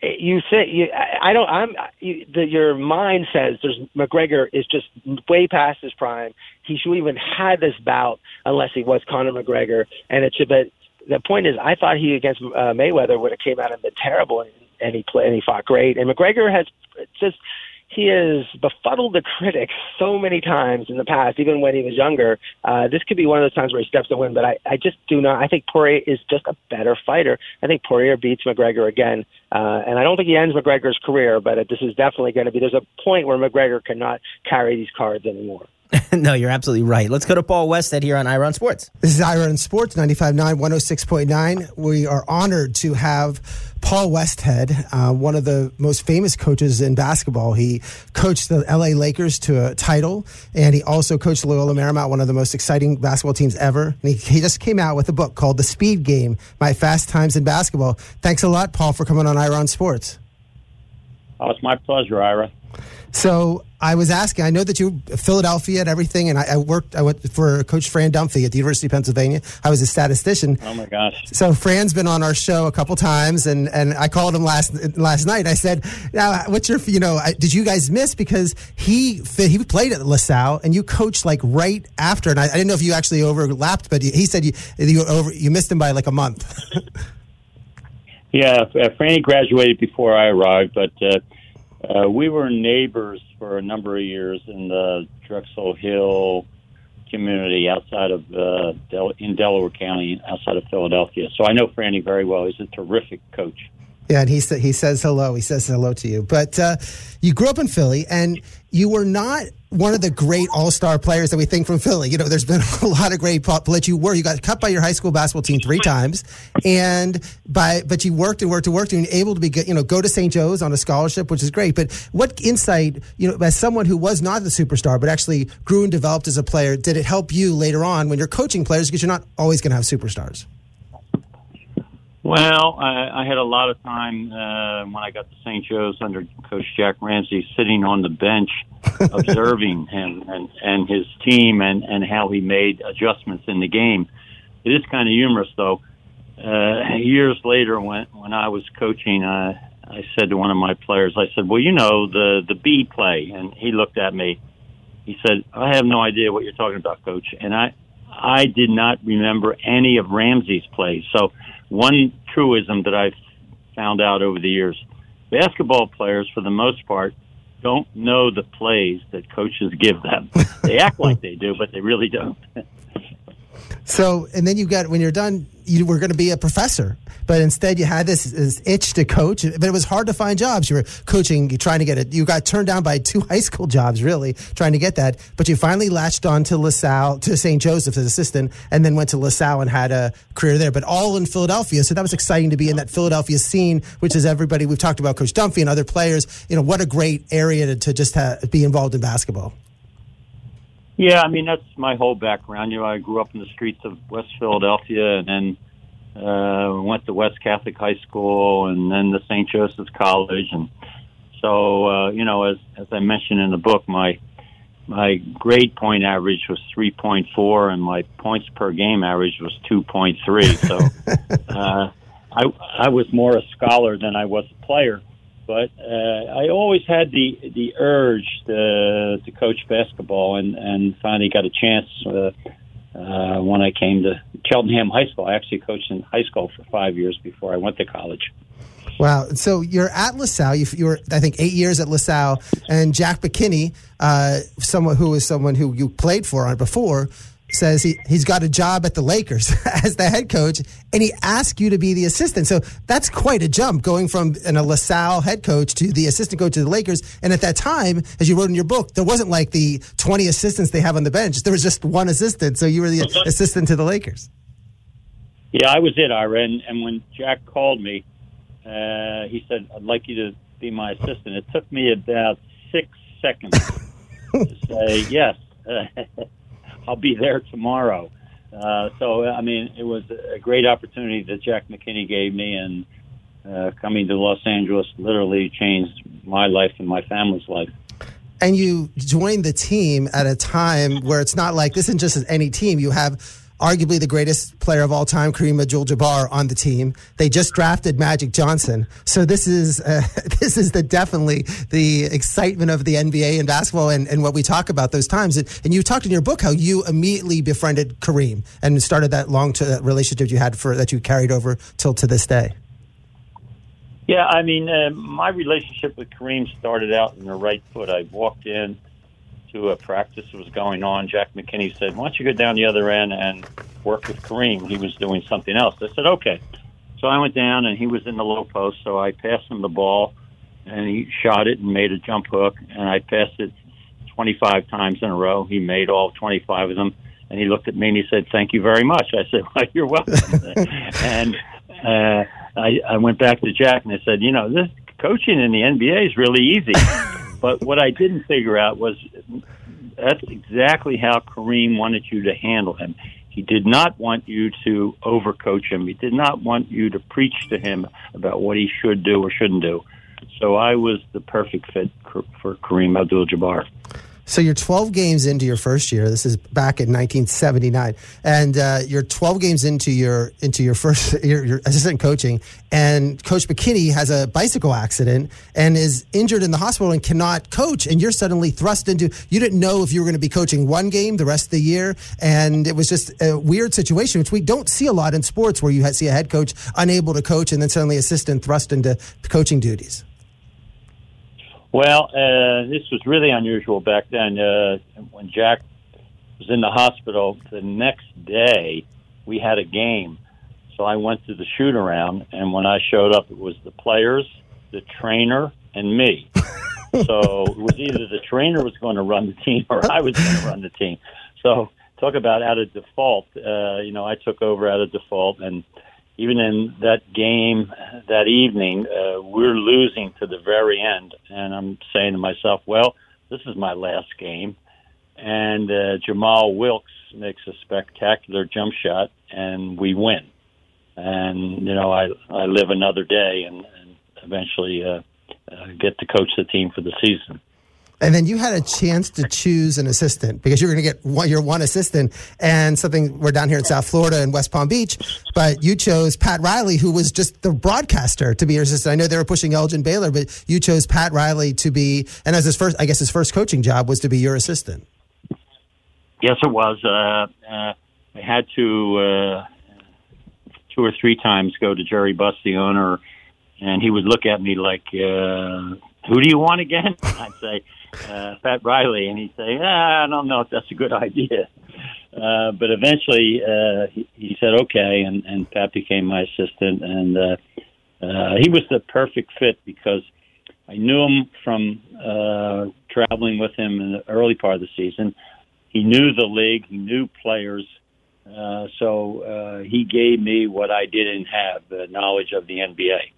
you say you, I don't. I'm you, the, your mind says there's McGregor is just way past his prime. He should even had this bout unless he was Conor McGregor, and it should. But the point is, I thought he against uh, Mayweather would have came out and been terrible, and, and he played and he fought great. And McGregor has just he has befuddled the critics so many times in the past, even when he was younger. Uh, this could be one of those times where he steps to win, but I, I just do not. I think Poirier is just a better fighter. I think Poirier beats McGregor again, uh, and I don't think he ends McGregor's career, but this is definitely going to be. There's a point where McGregor cannot carry these cards anymore. no, you're absolutely right. Let's go to Paul Westhead here on Ira on Sports. This is Ira on Sports, 95.9, 106.9. We are honored to have Paul Westhead, uh, one of the most famous coaches in basketball. He coached the LA Lakers to a title, and he also coached Loyola Marymount, one of the most exciting basketball teams ever. And he, he just came out with a book called The Speed Game My Fast Times in Basketball. Thanks a lot, Paul, for coming on Ira on Sports. Oh, it's my pleasure, Ira. So I was asking. I know that you Philadelphia and everything, and I, I, worked. I went for Coach Fran Dunphy at the University of Pennsylvania. I was a statistician. Oh my gosh! So Fran's been on our show a couple times, and, and I called him last last night. I said, "Now, what's your you know? Did you guys miss because he he played at LaSalle and you coached like right after, and I, I didn't know if you actually overlapped, but he said you you over you missed him by like a month." yeah, Franny graduated before I arrived, but. Uh, uh, we were neighbors for a number of years in the Drexel Hill community outside of uh, Del- in Delaware County, outside of Philadelphia. So I know Franny very well. He's a terrific coach. Yeah, and he sa- he says hello. He says hello to you. But uh, you grew up in Philly, and you were not one of the great all star players that we think from Philly. You know, there's been a lot of great but you were. You got cut by your high school basketball team three times, and by but you worked and worked and worked, and able to be you know go to St. Joe's on a scholarship, which is great. But what insight, you know, as someone who was not the superstar but actually grew and developed as a player, did it help you later on when you're coaching players because you're not always going to have superstars? Well, I, I had a lot of time uh, when I got to St. Joe's under Coach Jack Ramsay, sitting on the bench, observing him and, and his team and, and how he made adjustments in the game. It is kind of humorous, though. Uh, years later, when when I was coaching, uh, I said to one of my players, I said, "Well, you know the the B play," and he looked at me. He said, "I have no idea what you're talking about, Coach," and I I did not remember any of Ramsay's plays. So one truism that I've found out over the years basketball players, for the most part, don't know the plays that coaches give them. they act like they do, but they really don't. so, and then you got, when you're done, you were going to be a professor, but instead you had this, this, itch to coach. But it was hard to find jobs. You were coaching, trying to get it. You got turned down by two high school jobs, really trying to get that. But you finally latched on to LaSalle, to St. Joseph's as assistant, and then went to LaSalle and had a career there. But all in Philadelphia, so that was exciting to be in that Philadelphia scene, which is everybody. We've talked about Coach Dunphy and other players. You know what a great area to, to just ha- be involved in basketball. Yeah, I mean that's my whole background. You know, I grew up in the streets of West Philadelphia, and then uh, went to West Catholic High School, and then the St. Joseph's College, and so uh, you know, as as I mentioned in the book, my my grade point average was 3.4, and my points per game average was 2.3. So uh, I I was more a scholar than I was a player but uh, I always had the the urge to, to coach basketball, and and finally got a chance uh, uh, when I came to Cheltenham High School. I actually coached in high school for five years before I went to college. Wow. So you're at LaSalle. You, you were, I think, eight years at LaSalle. And Jack McKinney, uh, someone who is someone who you played for on before, says he, he's got a job at the Lakers as the head coach, and he asked you to be the assistant. So that's quite a jump going from an, a LaSalle head coach to the assistant coach of the Lakers. And at that time, as you wrote in your book, there wasn't like the 20 assistants they have on the bench. There was just one assistant. So you were the assistant to the Lakers. Yeah, I was it, Ira. And, and when Jack called me, uh, he said, I'd like you to be my assistant. It took me about six seconds to say yes. I'll be there tomorrow. Uh, so, I mean, it was a great opportunity that Jack McKinney gave me, and uh, coming to Los Angeles literally changed my life and my family's life. And you joined the team at a time where it's not like this isn't just any team. You have arguably the greatest player of all time, Kareem Abdul-Jabbar, on the team. They just drafted Magic Johnson, so this is uh, this is the definitely the excitement of the NBA and basketball and, and what we talk about those times. And, and, you talked in your book how you immediately befriended Kareem and started that long to, that relationship you had for that you carried over till to this day. Yeah, I mean, uh, my relationship with Kareem started out in the right foot. I walked in to a practice that was going on. Jack McKinney said, "Why don't you go down the other end and work with Kareem?" He was doing something else. I said, "Okay." So I went down, and he was in the low post. So I passed him the ball, and he shot it and made a jump hook, and I passed it 25 times in a row. He made all 25 of them, and he looked at me and he said, "Thank you very much." I said, "Well, you're welcome." and uh, I, I went back to Jack and I said, "You know, this coaching in the NBA is really easy." But what I didn't figure out was that's exactly how Kareem wanted you to handle him. He did not want you to overcoach him. He did not want you to preach to him about what he should do or shouldn't do. So I was the perfect fit for Kareem Abdul-Jabbar. So you're 12 games into your first year. This is back in 1979, and uh, you're 12 games into your into your first your, your, assistant coaching. And Coach McKinney has a bicycle accident and is injured in the hospital and cannot coach. And you're suddenly thrust into. You didn't know if you were going to be coaching one game the rest of the year, and it was just a weird situation, which we don't see a lot in sports, where you see a head coach unable to coach and then suddenly assistant thrust into coaching duties. Well, uh, this was really unusual back then. Uh, when Jack was in the hospital, the next day we had a game. So I went to the shoot around, and when I showed up, it was the players, the trainer, and me. so it was either the trainer was going to run the team or I was going to run the team. So talk about out of default. Uh, you know, I took over out of default, and even in that game that evening, uh, we're losing to the very end. And I'm saying to myself, well, this is my last game. And uh, Jamal Wilkes makes a spectacular jump shot, and we win. And, you know, I, I live another day and, and eventually uh, uh, get to coach the team for the season and then you had a chance to choose an assistant because you're going to get one, your one assistant and something we're down here in South Florida and West Palm Beach, but you chose Pat Riley, who was just the broadcaster to be your assistant. I know they were pushing Elgin Baylor, but you chose Pat Riley to be, and as his first, I guess his first coaching job was to be your assistant. Yes, it was. Uh, uh, I had to uh, two or three times go to Jerry Buss, the owner, and he would look at me like, uh, "Who do you want again?" I'd say uh, Pat Riley, and he'd say, ah, "I don't know if that's a good idea." Uh, but eventually, uh, he, he said, "Okay," and, and Pat became my assistant, and uh, uh, he was the perfect fit because I knew him from uh, traveling with him in the early part of the season. He knew the league, he knew players, uh, so uh, he gave me what I didn't have: the knowledge of the NBA.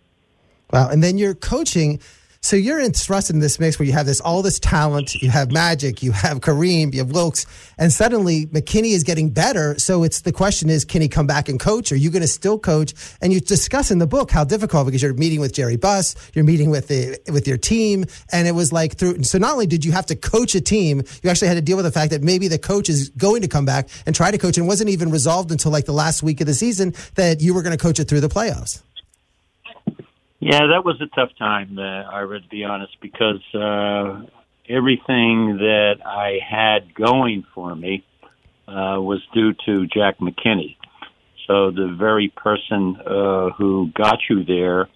Wow! And then you're coaching so you're in thrust in this mix where you have this all this talent, you have Magic, you have Kareem, you have Wilkes, and suddenly McKinney is getting better. So it's the question is, can he come back and coach? Are you going to still coach? And you discuss in the book how difficult because you're meeting with Jerry Buss, you're meeting with the with your team, and it was like through. So not only did you have to coach a team, you actually had to deal with the fact that maybe the coach is going to come back and try to coach, and wasn't even resolved until like the last week of the season that you were going to coach it through the playoffs. Yeah, that was a tough time, uh, Ira, to be honest, because uh, everything that I had going for me uh, was due to Jack McKinney. So the very person uh, who got you there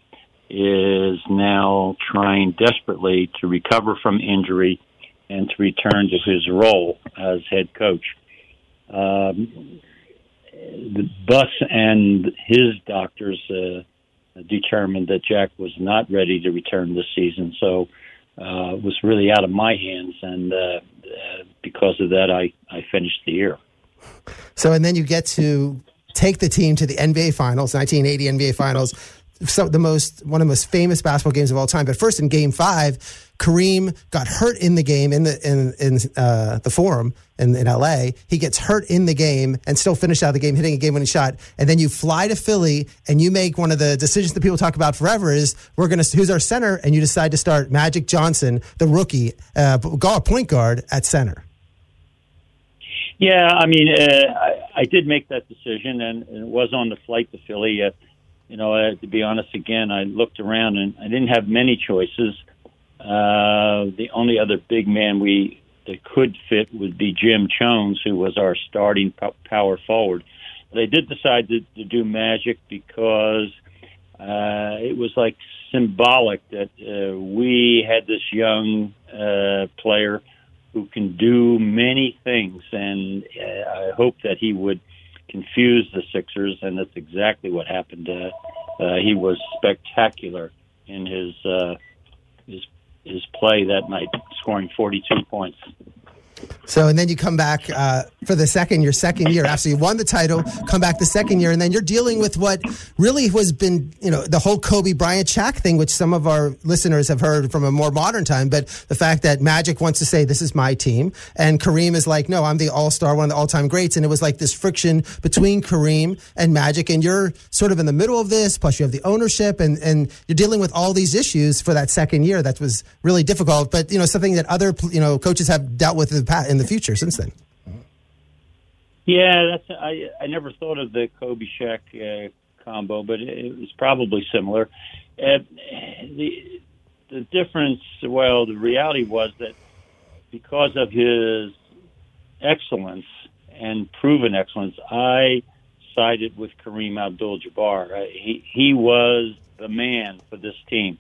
is now trying desperately to recover from injury and to return to his role as head coach. Um, the Buss and his doctors uh, determined that Jack was not ready to return this season. So uh, it was really out of my hands, and uh, uh, because of that, I, I finished the year. So, and then you get to take the team to the NBA Finals, 1980 NBA Finals the most one of the most famous basketball games of all time. But first, in Game Five, Kareem got hurt in the game in the in in uh, the Forum in, in L.A. He gets hurt in the game and still finished out the game, hitting a game-winning shot. And then you fly to Philly and you make one of the decisions that people talk about forever: is we're going to who's our center, and you decide to start Magic Johnson, the rookie, uh, point guard at center. Yeah, I mean, uh, I, I did make that decision, and, and it was on the flight to Philly. Uh, you know, uh, to be honest, again, I looked around and I didn't have many choices. Uh, the only other big man we that could fit would be Jim Chones, who was our starting power forward. They did decide to, to do Magic because uh, it was like symbolic that uh, we had this young uh, player who can do many things, and uh, I hope that he would confuse the Sixers, and that's exactly what happened. Uh, uh, he was spectacular in his uh, his his play that night, scoring 42 points. So, and then you come back uh, for the second, your second year after you won the title, come back the second year, and then you're dealing with what really has been, you know, the whole Kobe Bryant Shaq thing, which some of our listeners have heard from a more modern time. But the fact that Magic wants to say, this is my team, and Kareem is like, no, I'm the all star, one of the all time greats. And it was like this friction between Kareem and Magic, and you're sort of in the middle of this, plus you have the ownership, and, and you're dealing with all these issues for that second year. That was really difficult, but, you know, something that other, you know, coaches have dealt with in the future since then. Yeah, that's I. I never thought of the Kobe Shaq uh, combo, but it, it was probably similar. Uh, the the difference, well, the reality was that because of his excellence and proven excellence, I sided with Kareem Abdul-Jabbar. Uh, he he was the man for this team.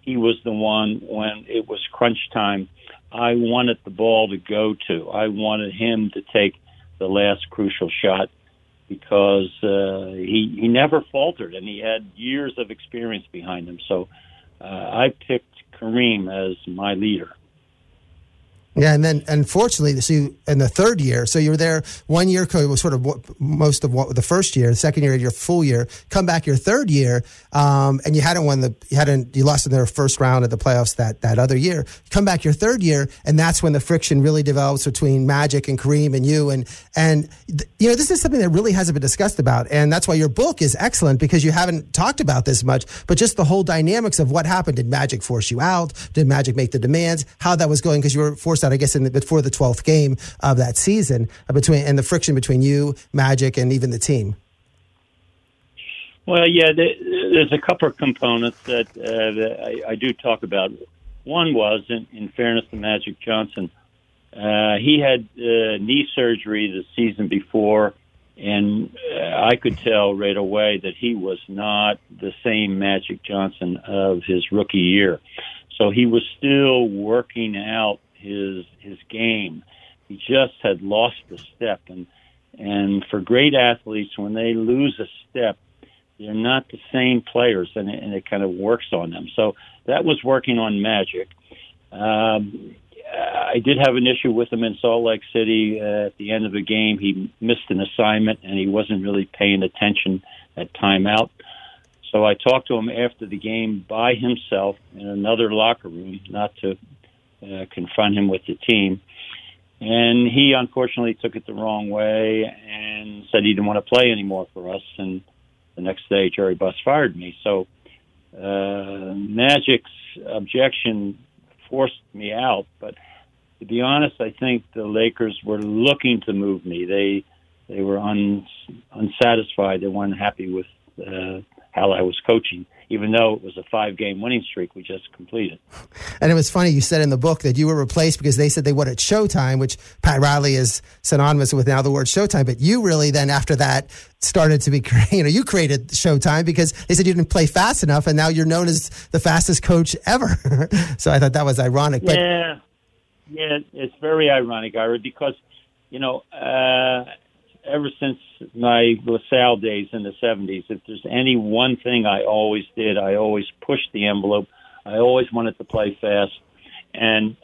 He was the one when it was crunch time. I wanted the ball to go to. I wanted him to take the last crucial shot because uh, he he never faltered and he had years of experience behind him. So uh, I picked Kareem as my leader. Yeah, and then unfortunately, so you, in the third year, so you were there one year, was sort of what, most of what the first year, the second year, your full year. Come back your third year, um, and you hadn't won the, you hadn't, you lost in their first round of the playoffs that that other year. Come back your third year, and that's when the friction really develops between Magic and Kareem and you, and and you know this is something that really hasn't been discussed about, and that's why your book is excellent because you haven't talked about this much, but just the whole dynamics of what happened. Did Magic force you out? Did Magic make the demands? How that was going because you were forced out, I guess, in the, before the 12th game of that season uh, between and the friction between you, Magic, and even the team. Well, yeah, there's a couple of components that, uh, that I, I, do talk about. One was, in, in fairness to Magic Johnson, uh, he had uh, knee surgery the season before, and uh, I could tell right away that he was not the same Magic Johnson of his rookie year. So he was still working out his his game. He just had lost a step, and and for great athletes, when they lose a step, they're not the same players, and it, and it kind of works on them. So that was working on Magic. Um, I did have an issue with him in Salt Lake City uh, at the end of the game. He missed an assignment, and he wasn't really paying attention at timeout. So I talked to him after the game by himself in another locker room, not to uh, confront him with the team. And he unfortunately took it the wrong way and said he didn't want to play anymore for us. And the next day, Jerry Buss fired me. So uh, Magic's objection forced me out. But to be honest, I think the Lakers were looking to move me. They they were un, unsatisfied. They weren't happy with uh, how I was coaching even though it was a five game winning streak we just completed. And it was funny, you said in the book that you were replaced because they said they wanted Showtime, which Pat Riley is synonymous with now the word Showtime. But you really then, after that, started to be, you know, you created Showtime because they said you didn't play fast enough and now you're known as the fastest coach ever. so I thought that was ironic. But, yeah. Yeah, it's very ironic, Ira, because, you know, uh, ever since my LaSalle days in the 70s, if there's any one thing I always did, I always pushed the envelope. I always wanted to play fast. And,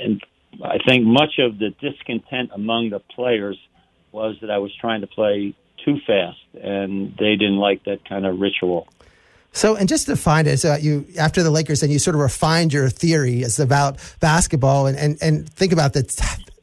and I think much of the discontent among the players was that I was trying to play too fast, and they didn't like that kind of ritual. So, and just to find it, so you after the Lakers, and you sort of refined your theory as about basketball, and and, and think about the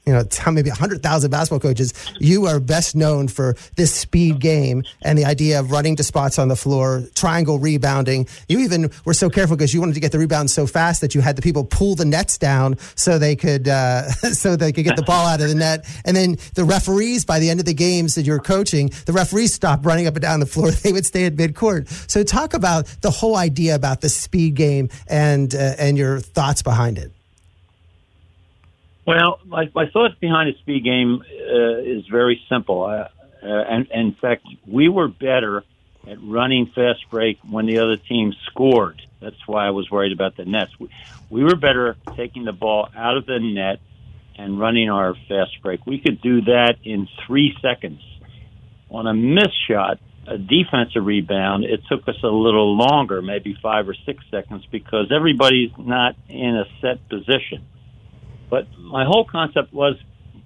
you know, maybe 100,000 basketball coaches, you are best known for this speed game and the idea of running to spots on the floor, triangle rebounding. You even were so careful because you wanted to get the rebound so fast that you had the people pull the nets down so they could, uh, so they could get the ball out of the net. And then the referees, by the end of the games that you're coaching, the referees stopped running up and down the floor. They would stay at midcourt. So talk about the whole idea about the speed game and, uh, and your thoughts behind it. Well, my, my thoughts behind the speed game uh, is very simple. Uh, uh, and, and in fact, we were better at running fast break when the other team scored. That's why I was worried about the nets. We, we were better taking the ball out of the net and running our fast break. We could do that in three seconds. On a missed shot, a defensive rebound, it took us a little longer, maybe five or six seconds, because everybody's not in a set position. But my whole concept was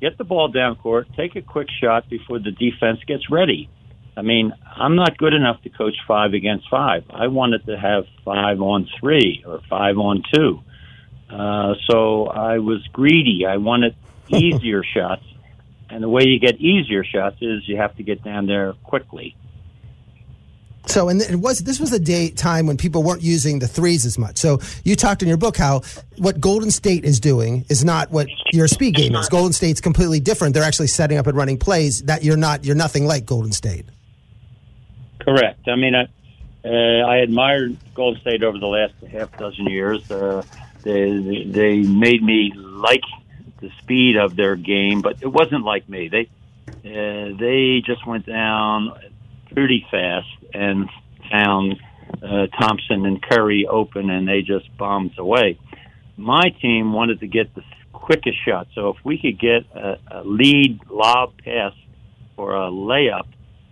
get the ball down court, take a quick shot before the defense gets ready. I mean, I'm not good enough to coach five against five. I wanted to have five on three or five on two. Uh, so I was greedy. I wanted easier shots. And the way you get easier shots is you have to get down there quickly. So, and it was this was a day time when people weren't using the threes as much. So, you talked in your book how what Golden State is doing is not what your speed game is. Golden State's completely different. They're actually setting up and running plays that you're not. You're nothing like Golden State. Correct. I mean, I, uh, I admired Golden State over the last half dozen years. Uh, they they made me like the speed of their game, but it wasn't like me. They uh, they just went down pretty fast and found uh, Thompson and Curry open, and they just bombed away. My team wanted to get the quickest shot, so if we could get a, a lead lob pass or a layup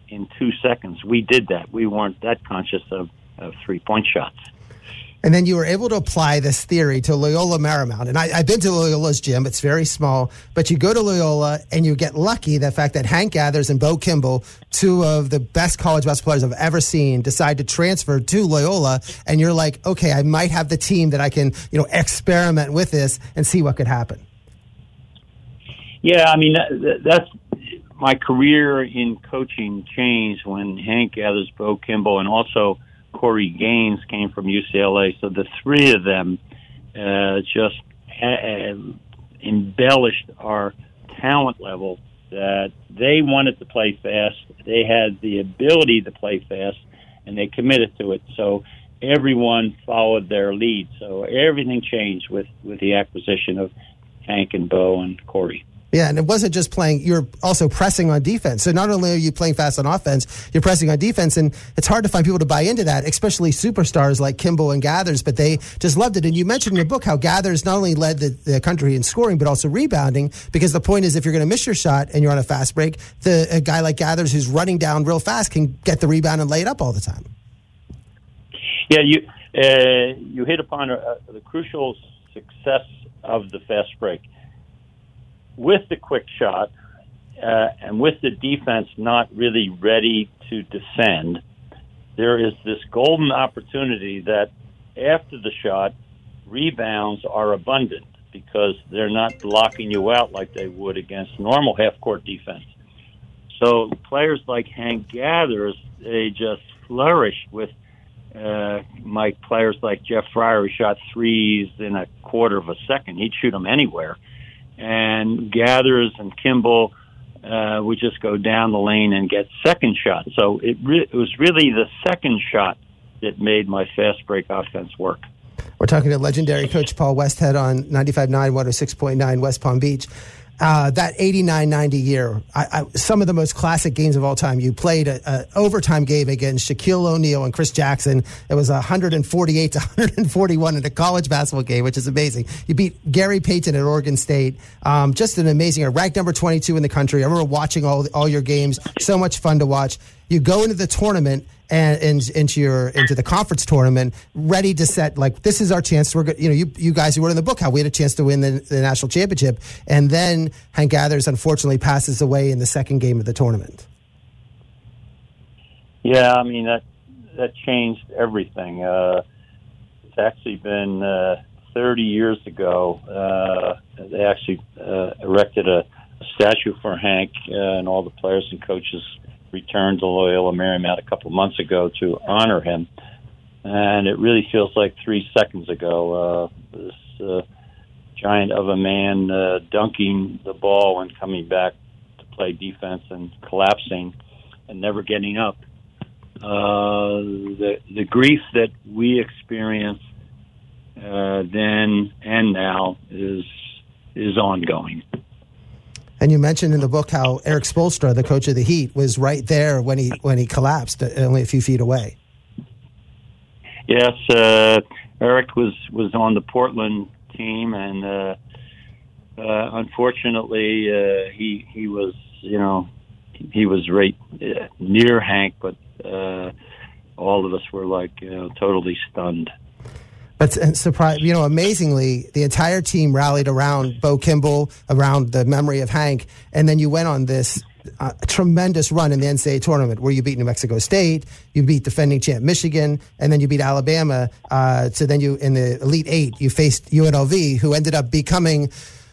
in two seconds, we did that. We weren't that conscious of, of three point shots. And then you were able to apply this theory to Loyola Marymount. And I, have been to Loyola's gym. It's very small, but you go to Loyola and you get lucky the fact that Hank Gathers and Bo Kimble, two of the best college basketball players I've ever seen, decide to transfer to Loyola. And you're like, okay, I might have the team that I can, you know, experiment with this and see what could happen. Yeah, I mean, that, that's my career in coaching changed when Hank Gathers, Bo Kimble, and also Corey Gaines came from UCLA. So the three of them uh, just uh, embellished our talent level. That they wanted to play fast, they had the ability to play fast, and they committed to it. So everyone followed their lead. So everything changed with with the acquisition of Hank and Bo and Corey. Yeah, and it wasn't just playing, you're also pressing on defense. So not only are you playing fast on offense, you're pressing on defense, and it's hard to find people to buy into that, especially superstars like Kimble and Gathers, but they just loved it. And you mentioned in your book how Gathers not only led the, the country in scoring, but also rebounding, because the point is if you're going to miss your shot and you're on a fast break, the a guy like Gathers who's running down real fast can get the rebound and lay it up all the time. Yeah, you, uh, you hit upon uh, the crucial success of the fast break with the quick shot uh, and with the defense not really ready to defend, there is this golden opportunity that after the shot, rebounds are abundant because they're not blocking you out like they would against normal half court defense. So players like Hank Gathers, they just flourished with uh, my players like Jeff Fryer, who shot threes in a quarter of a second. He'd shoot them anywhere and Gathers and Kimble uh, would just go down the lane and get second shots. So it, re- it was really the second shot that made my fast break offense work. We're talking to legendary coach Paul Westhead on 95.9, 106.9 West Palm Beach uh, that 89 90 year, I, I, some of the most classic games of all time. You played an overtime game against Shaquille O'Neal and Chris Jackson. It was 148 to 141 in a college basketball game, which is amazing. You beat Gary Payton at Oregon State. Um, just an amazing, ranked number 22 in the country. I remember watching all, all your games. So much fun to watch. You go into the tournament and, and into your into the conference tournament, ready to set like this is our chance. We're you know you you guys who wrote in the book how we had a chance to win the, the national championship, and then Hank Gathers unfortunately passes away in the second game of the tournament. Yeah, I mean that that changed everything. Uh, it's actually been uh, 30 years ago. Uh, they actually uh, erected a, a statue for Hank uh, and all the players and coaches returned to Loyola Marymount a couple months ago to honor him, and it really feels like three seconds ago. Uh, this uh, giant of a man uh, dunking the ball and coming back to play defense and collapsing and never getting up. Uh, the the grief that we experience uh, then and now is is ongoing. And you mentioned in the book how Erik Spoelstra, the coach of the Heat, was right there when he when he collapsed, uh, only a few feet away. Yes, uh, Erik was was on the Portland team, and uh, uh, unfortunately, uh, he he was you know he was right uh, near Hank, but uh, all of us were like you know totally stunned. But surprise, you know, amazingly, the entire team rallied around Bo Kimble, around the memory of Hank, and then you went on this uh, tremendous run in the NCAA tournament where you beat New Mexico State, you beat defending champ Michigan, and then you beat Alabama. Uh, so then you in the Elite Eight, you faced UNLV, who ended up becoming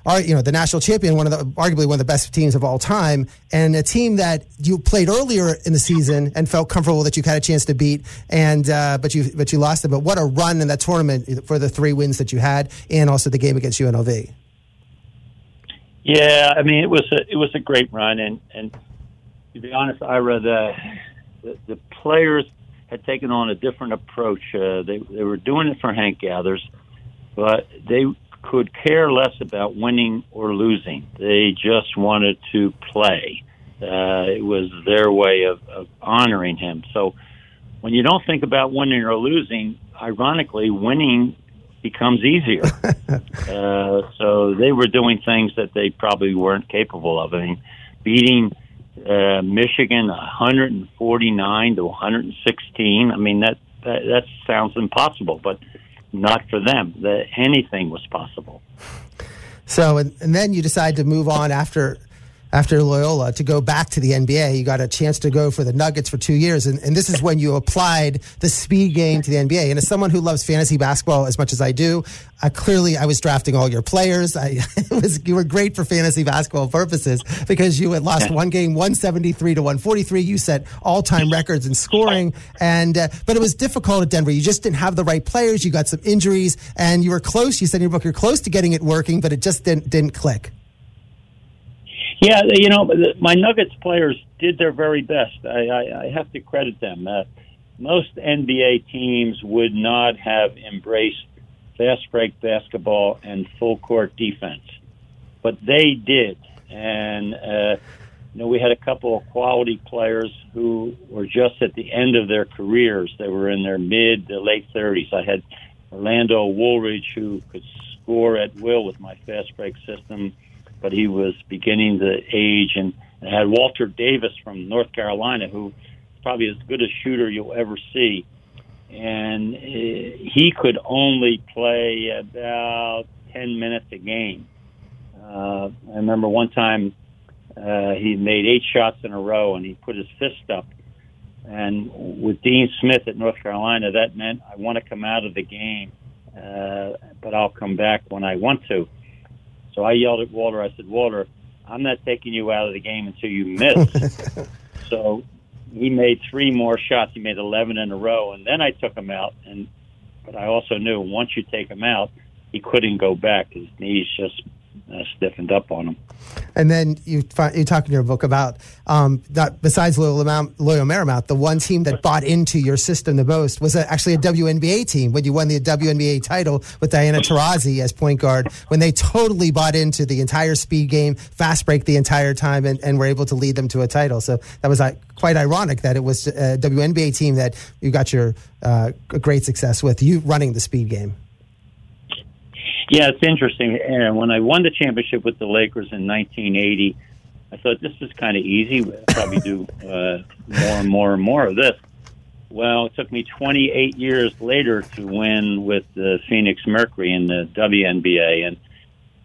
are you know the national champion, one of the arguably one of the best teams of all time, and a team that you played earlier in the season and felt comfortable that you had a chance to beat, and uh, but you but you lost them. But what a run in that tournament for the three wins that you had, and also the game against UNLV. Yeah, I mean it was a it was a great run, and and to be honest, Ira, the the, the players had taken on a different approach. Uh, they they were doing it for Hank Gathers, but they could care less about winning or losing. They just wanted to play. Uh, it was their way of, of honoring him. So when you don't think about winning or losing, ironically, winning becomes easier. uh, so they were doing things that they probably weren't capable of. I mean, beating uh, Michigan 149 to 116. I mean that, that that sounds impossible, but not for them. That anything was possible. So, and, and then you decide to move on after after Loyola to go back to the NBA. You got a chance to go for the Nuggets for two years. And, and, this is when you applied the speed game to the NBA. And as someone who loves fantasy basketball as much as I do, uh, clearly I was drafting all your players. I, was, you were great for fantasy basketball purposes because you had lost one game 173 to 143. You set all time records in scoring. And, uh, but it was difficult at Denver. You just didn't have the right players. You got some injuries and you were close. You said in your book, you're close to getting it working, but it just didn't, didn't click. Yeah, you know, my Nuggets players did their very best. I, I, I have to credit them. Uh, most NBA teams would not have embraced fast break basketball and full court defense, but they did. And uh, you know, we had a couple of quality players who were just at the end of their careers. They were in their mid to late thirties. I had Orlando Woolridge, who could score at will with my fast break system but he was beginning to age and, and had Walter Davis from North Carolina, who is probably as good a shooter you'll ever see. And uh, he could only play about 10 minutes a game. Uh, I remember one time uh, he made eight shots in a row and he put his fist up. And with Dean Smith at North Carolina, that meant I want to come out of the game, uh, but I'll come back when I want to. So I yelled at Walter. I said, Walter, I'm not taking you out of the game until you miss. so he made three more shots. He made 11 in a row, and then I took him out. And but I also knew once you take him out, he couldn't go back. His knees just uh, stiffened up on them. And then you you talk in your book about um, that besides Loyola, Loyola Marymount, the one team that bought into your system the most was actually a WNBA team when you won the WNBA title with Diana Taurasi as point guard. When they totally bought into the entire speed game, fast break the entire time, and, and were able to lead them to a title. So that was uh, quite ironic that it was a WNBA team that you got your uh, great success with you running the speed game. Yeah, it's interesting. And when I won the championship with the Lakers in 1980, I thought this is kind of easy. We'll probably do uh, more and more and more of this. Well, it took me 28 years later to win with the Phoenix Mercury in the WNBA, and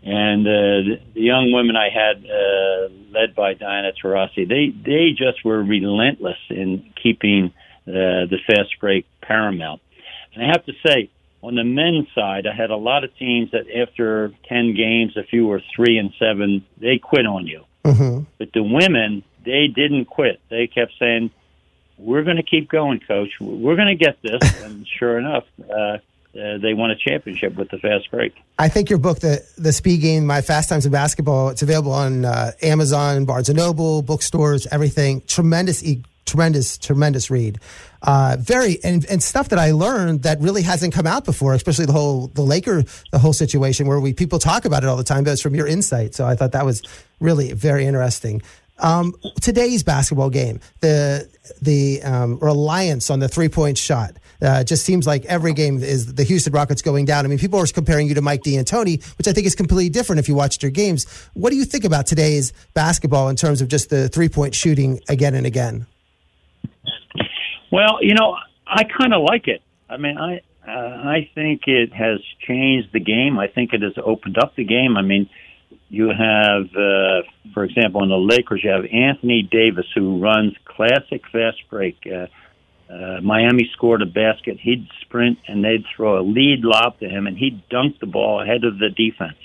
and uh, the young women I had, uh, led by Diana Taurasi, they they just were relentless in keeping uh, the fast break paramount. And I have to say, on the men's side, I had a lot of teams that after 10 games, if you were three and seven, they quit on you. Mm-hmm. But the women, they didn't quit. They kept saying, we're going to keep going, coach. We're going to get this. and sure enough, uh, uh, they won a championship with the fast break. I think your book, the the Speed Game, My Fast Times in Basketball, it's available on uh, Amazon, Barnes and Noble, bookstores, everything. Tremendous e- tremendous, tremendous read. Uh, very and, and stuff that I learned that really hasn't come out before, especially the whole the Laker the whole situation where we people talk about it all the time, but it's from your insight. So I thought that was really very interesting. Um, today's basketball game, the the um, reliance on the three point shot. Uh, just seems like every game is the Houston Rockets going down. I mean, people are comparing you to Mike D'Antoni, which I think is completely different if you watched your games. What do you think about today's basketball in terms of just the three point shooting again and again? Well, you know, I kind of like it. I mean, I uh, I think it has changed the game. I think it has opened up the game. I mean, you have, uh, for example, in the Lakers, you have Anthony Davis who runs classic fast break. Uh, uh, Miami scored a basket. He'd sprint and they'd throw a lead lob to him, and he'd dunk the ball ahead of the defense.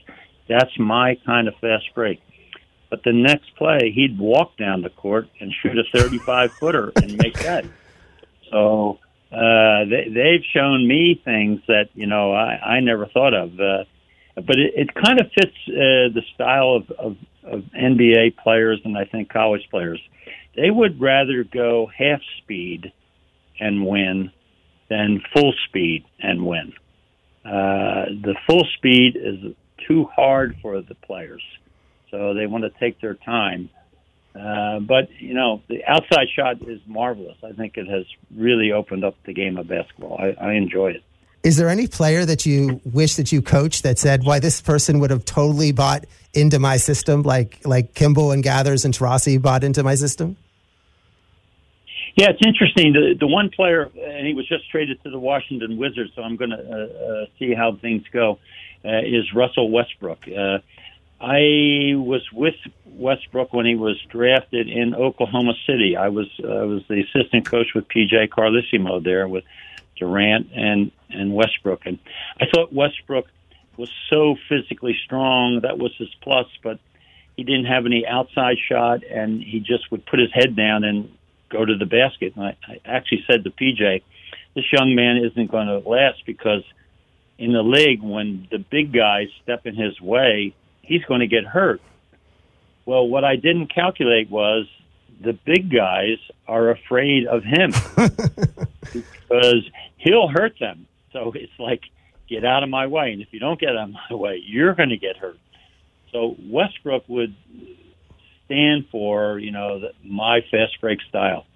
That's my kind of fast break. But the next play, he'd walk down the court and shoot a 35 footer and make that. So uh, they, they've shown me things that you know I, I never thought of. Uh, but it, it kind of fits uh, the style of, of, of NBA players and I think college players. They would rather go half speed and win than full speed and win. Uh, the full speed is too hard for the players, so they want to take their time. Uh, but you know, the outside shot is marvelous. I think it has really opened up the game of basketball. I, I enjoy it. Is there any player that you wish that you coached that said, "Why this person would have totally bought into my system, like like Kimble and Gathers and Taurasi bought into my system"? Yeah, it's interesting. The the one player, and he was just traded to the Washington Wizards, so I'm going to uh, uh, see how things go. Uh, is Russell Westbrook? Uh, I was with Westbrook when he was drafted in Oklahoma City. I was uh, I was the assistant coach with PJ Carlesimo there with Durant and and Westbrook, and I thought Westbrook was so physically strong. That was his plus, but he didn't have any outside shot, and he just would put his head down and go to the basket. And I, I actually said to PJ, "This young man isn't going to last because in the league, when the big guys step in his way, he's going to get hurt." Well, what I didn't calculate was the big guys are afraid of him because he'll hurt them. So it's like, get out of my way. And if you don't get out of my way, you're going to get hurt. So Westbrook would stand for, you know, the, my fast break style.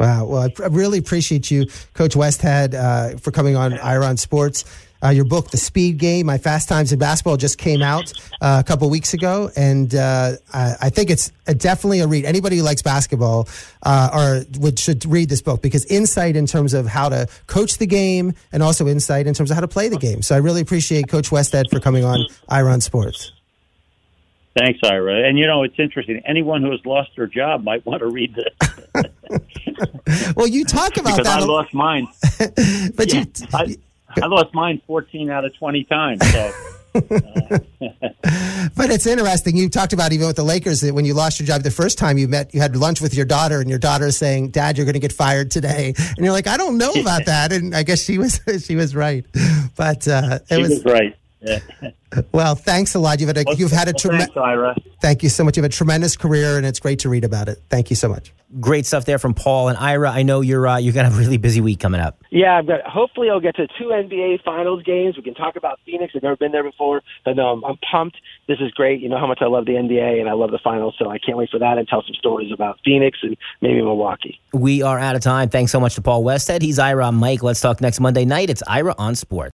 Wow. Well, I really appreciate you, Coach Westhead, uh, for coming on Ira on Sports. Uh, your book, The Speed Game, My Fast Times in Basketball, just came out uh, a couple weeks ago, and uh, I, I, think it's a, definitely a read. Anybody who likes basketball uh, or would should read this book because insight in terms of how to coach the game and also insight in terms of how to play the game. So I really appreciate Coach Westhead for coming on Ira on Sports. Thanks, Ira. And you know, it's interesting. Anyone who has lost their job might want to read this. well, you talk about because that. I lost mine. but yeah, you, I, I lost mine 14 out of 20 times. So. but it's interesting. You talked about even with the Lakers that when you lost your job the first time you met, you had lunch with your daughter, and your daughter is saying, "Dad, you're going to get fired today," and you're like, "I don't know about that." And I guess she was she was right, but uh, it she was, was right. Yeah. Well, thanks a lot. You've had a, Well, you've had a well, tremendous. thanks, Ira. Thank you so much. You've had a tremendous career, and it's great to read about it. Thank you so much. Great stuff there from Paul and Ira. I know you're uh, you're gonna have a really busy week coming up. Yeah, I've got. Hopefully, I'll get to two NBA Finals games. We can talk about Phoenix. I've never been there before, but um, I'm pumped. This is great. You know how much I love the NBA and I love the finals, so I can't wait for that and tell some stories about Phoenix and maybe Milwaukee. We are out of time. Thanks so much to Paul Westhead. He's Ira on Mike. Let's talk next Monday night. It's Ira on Sports.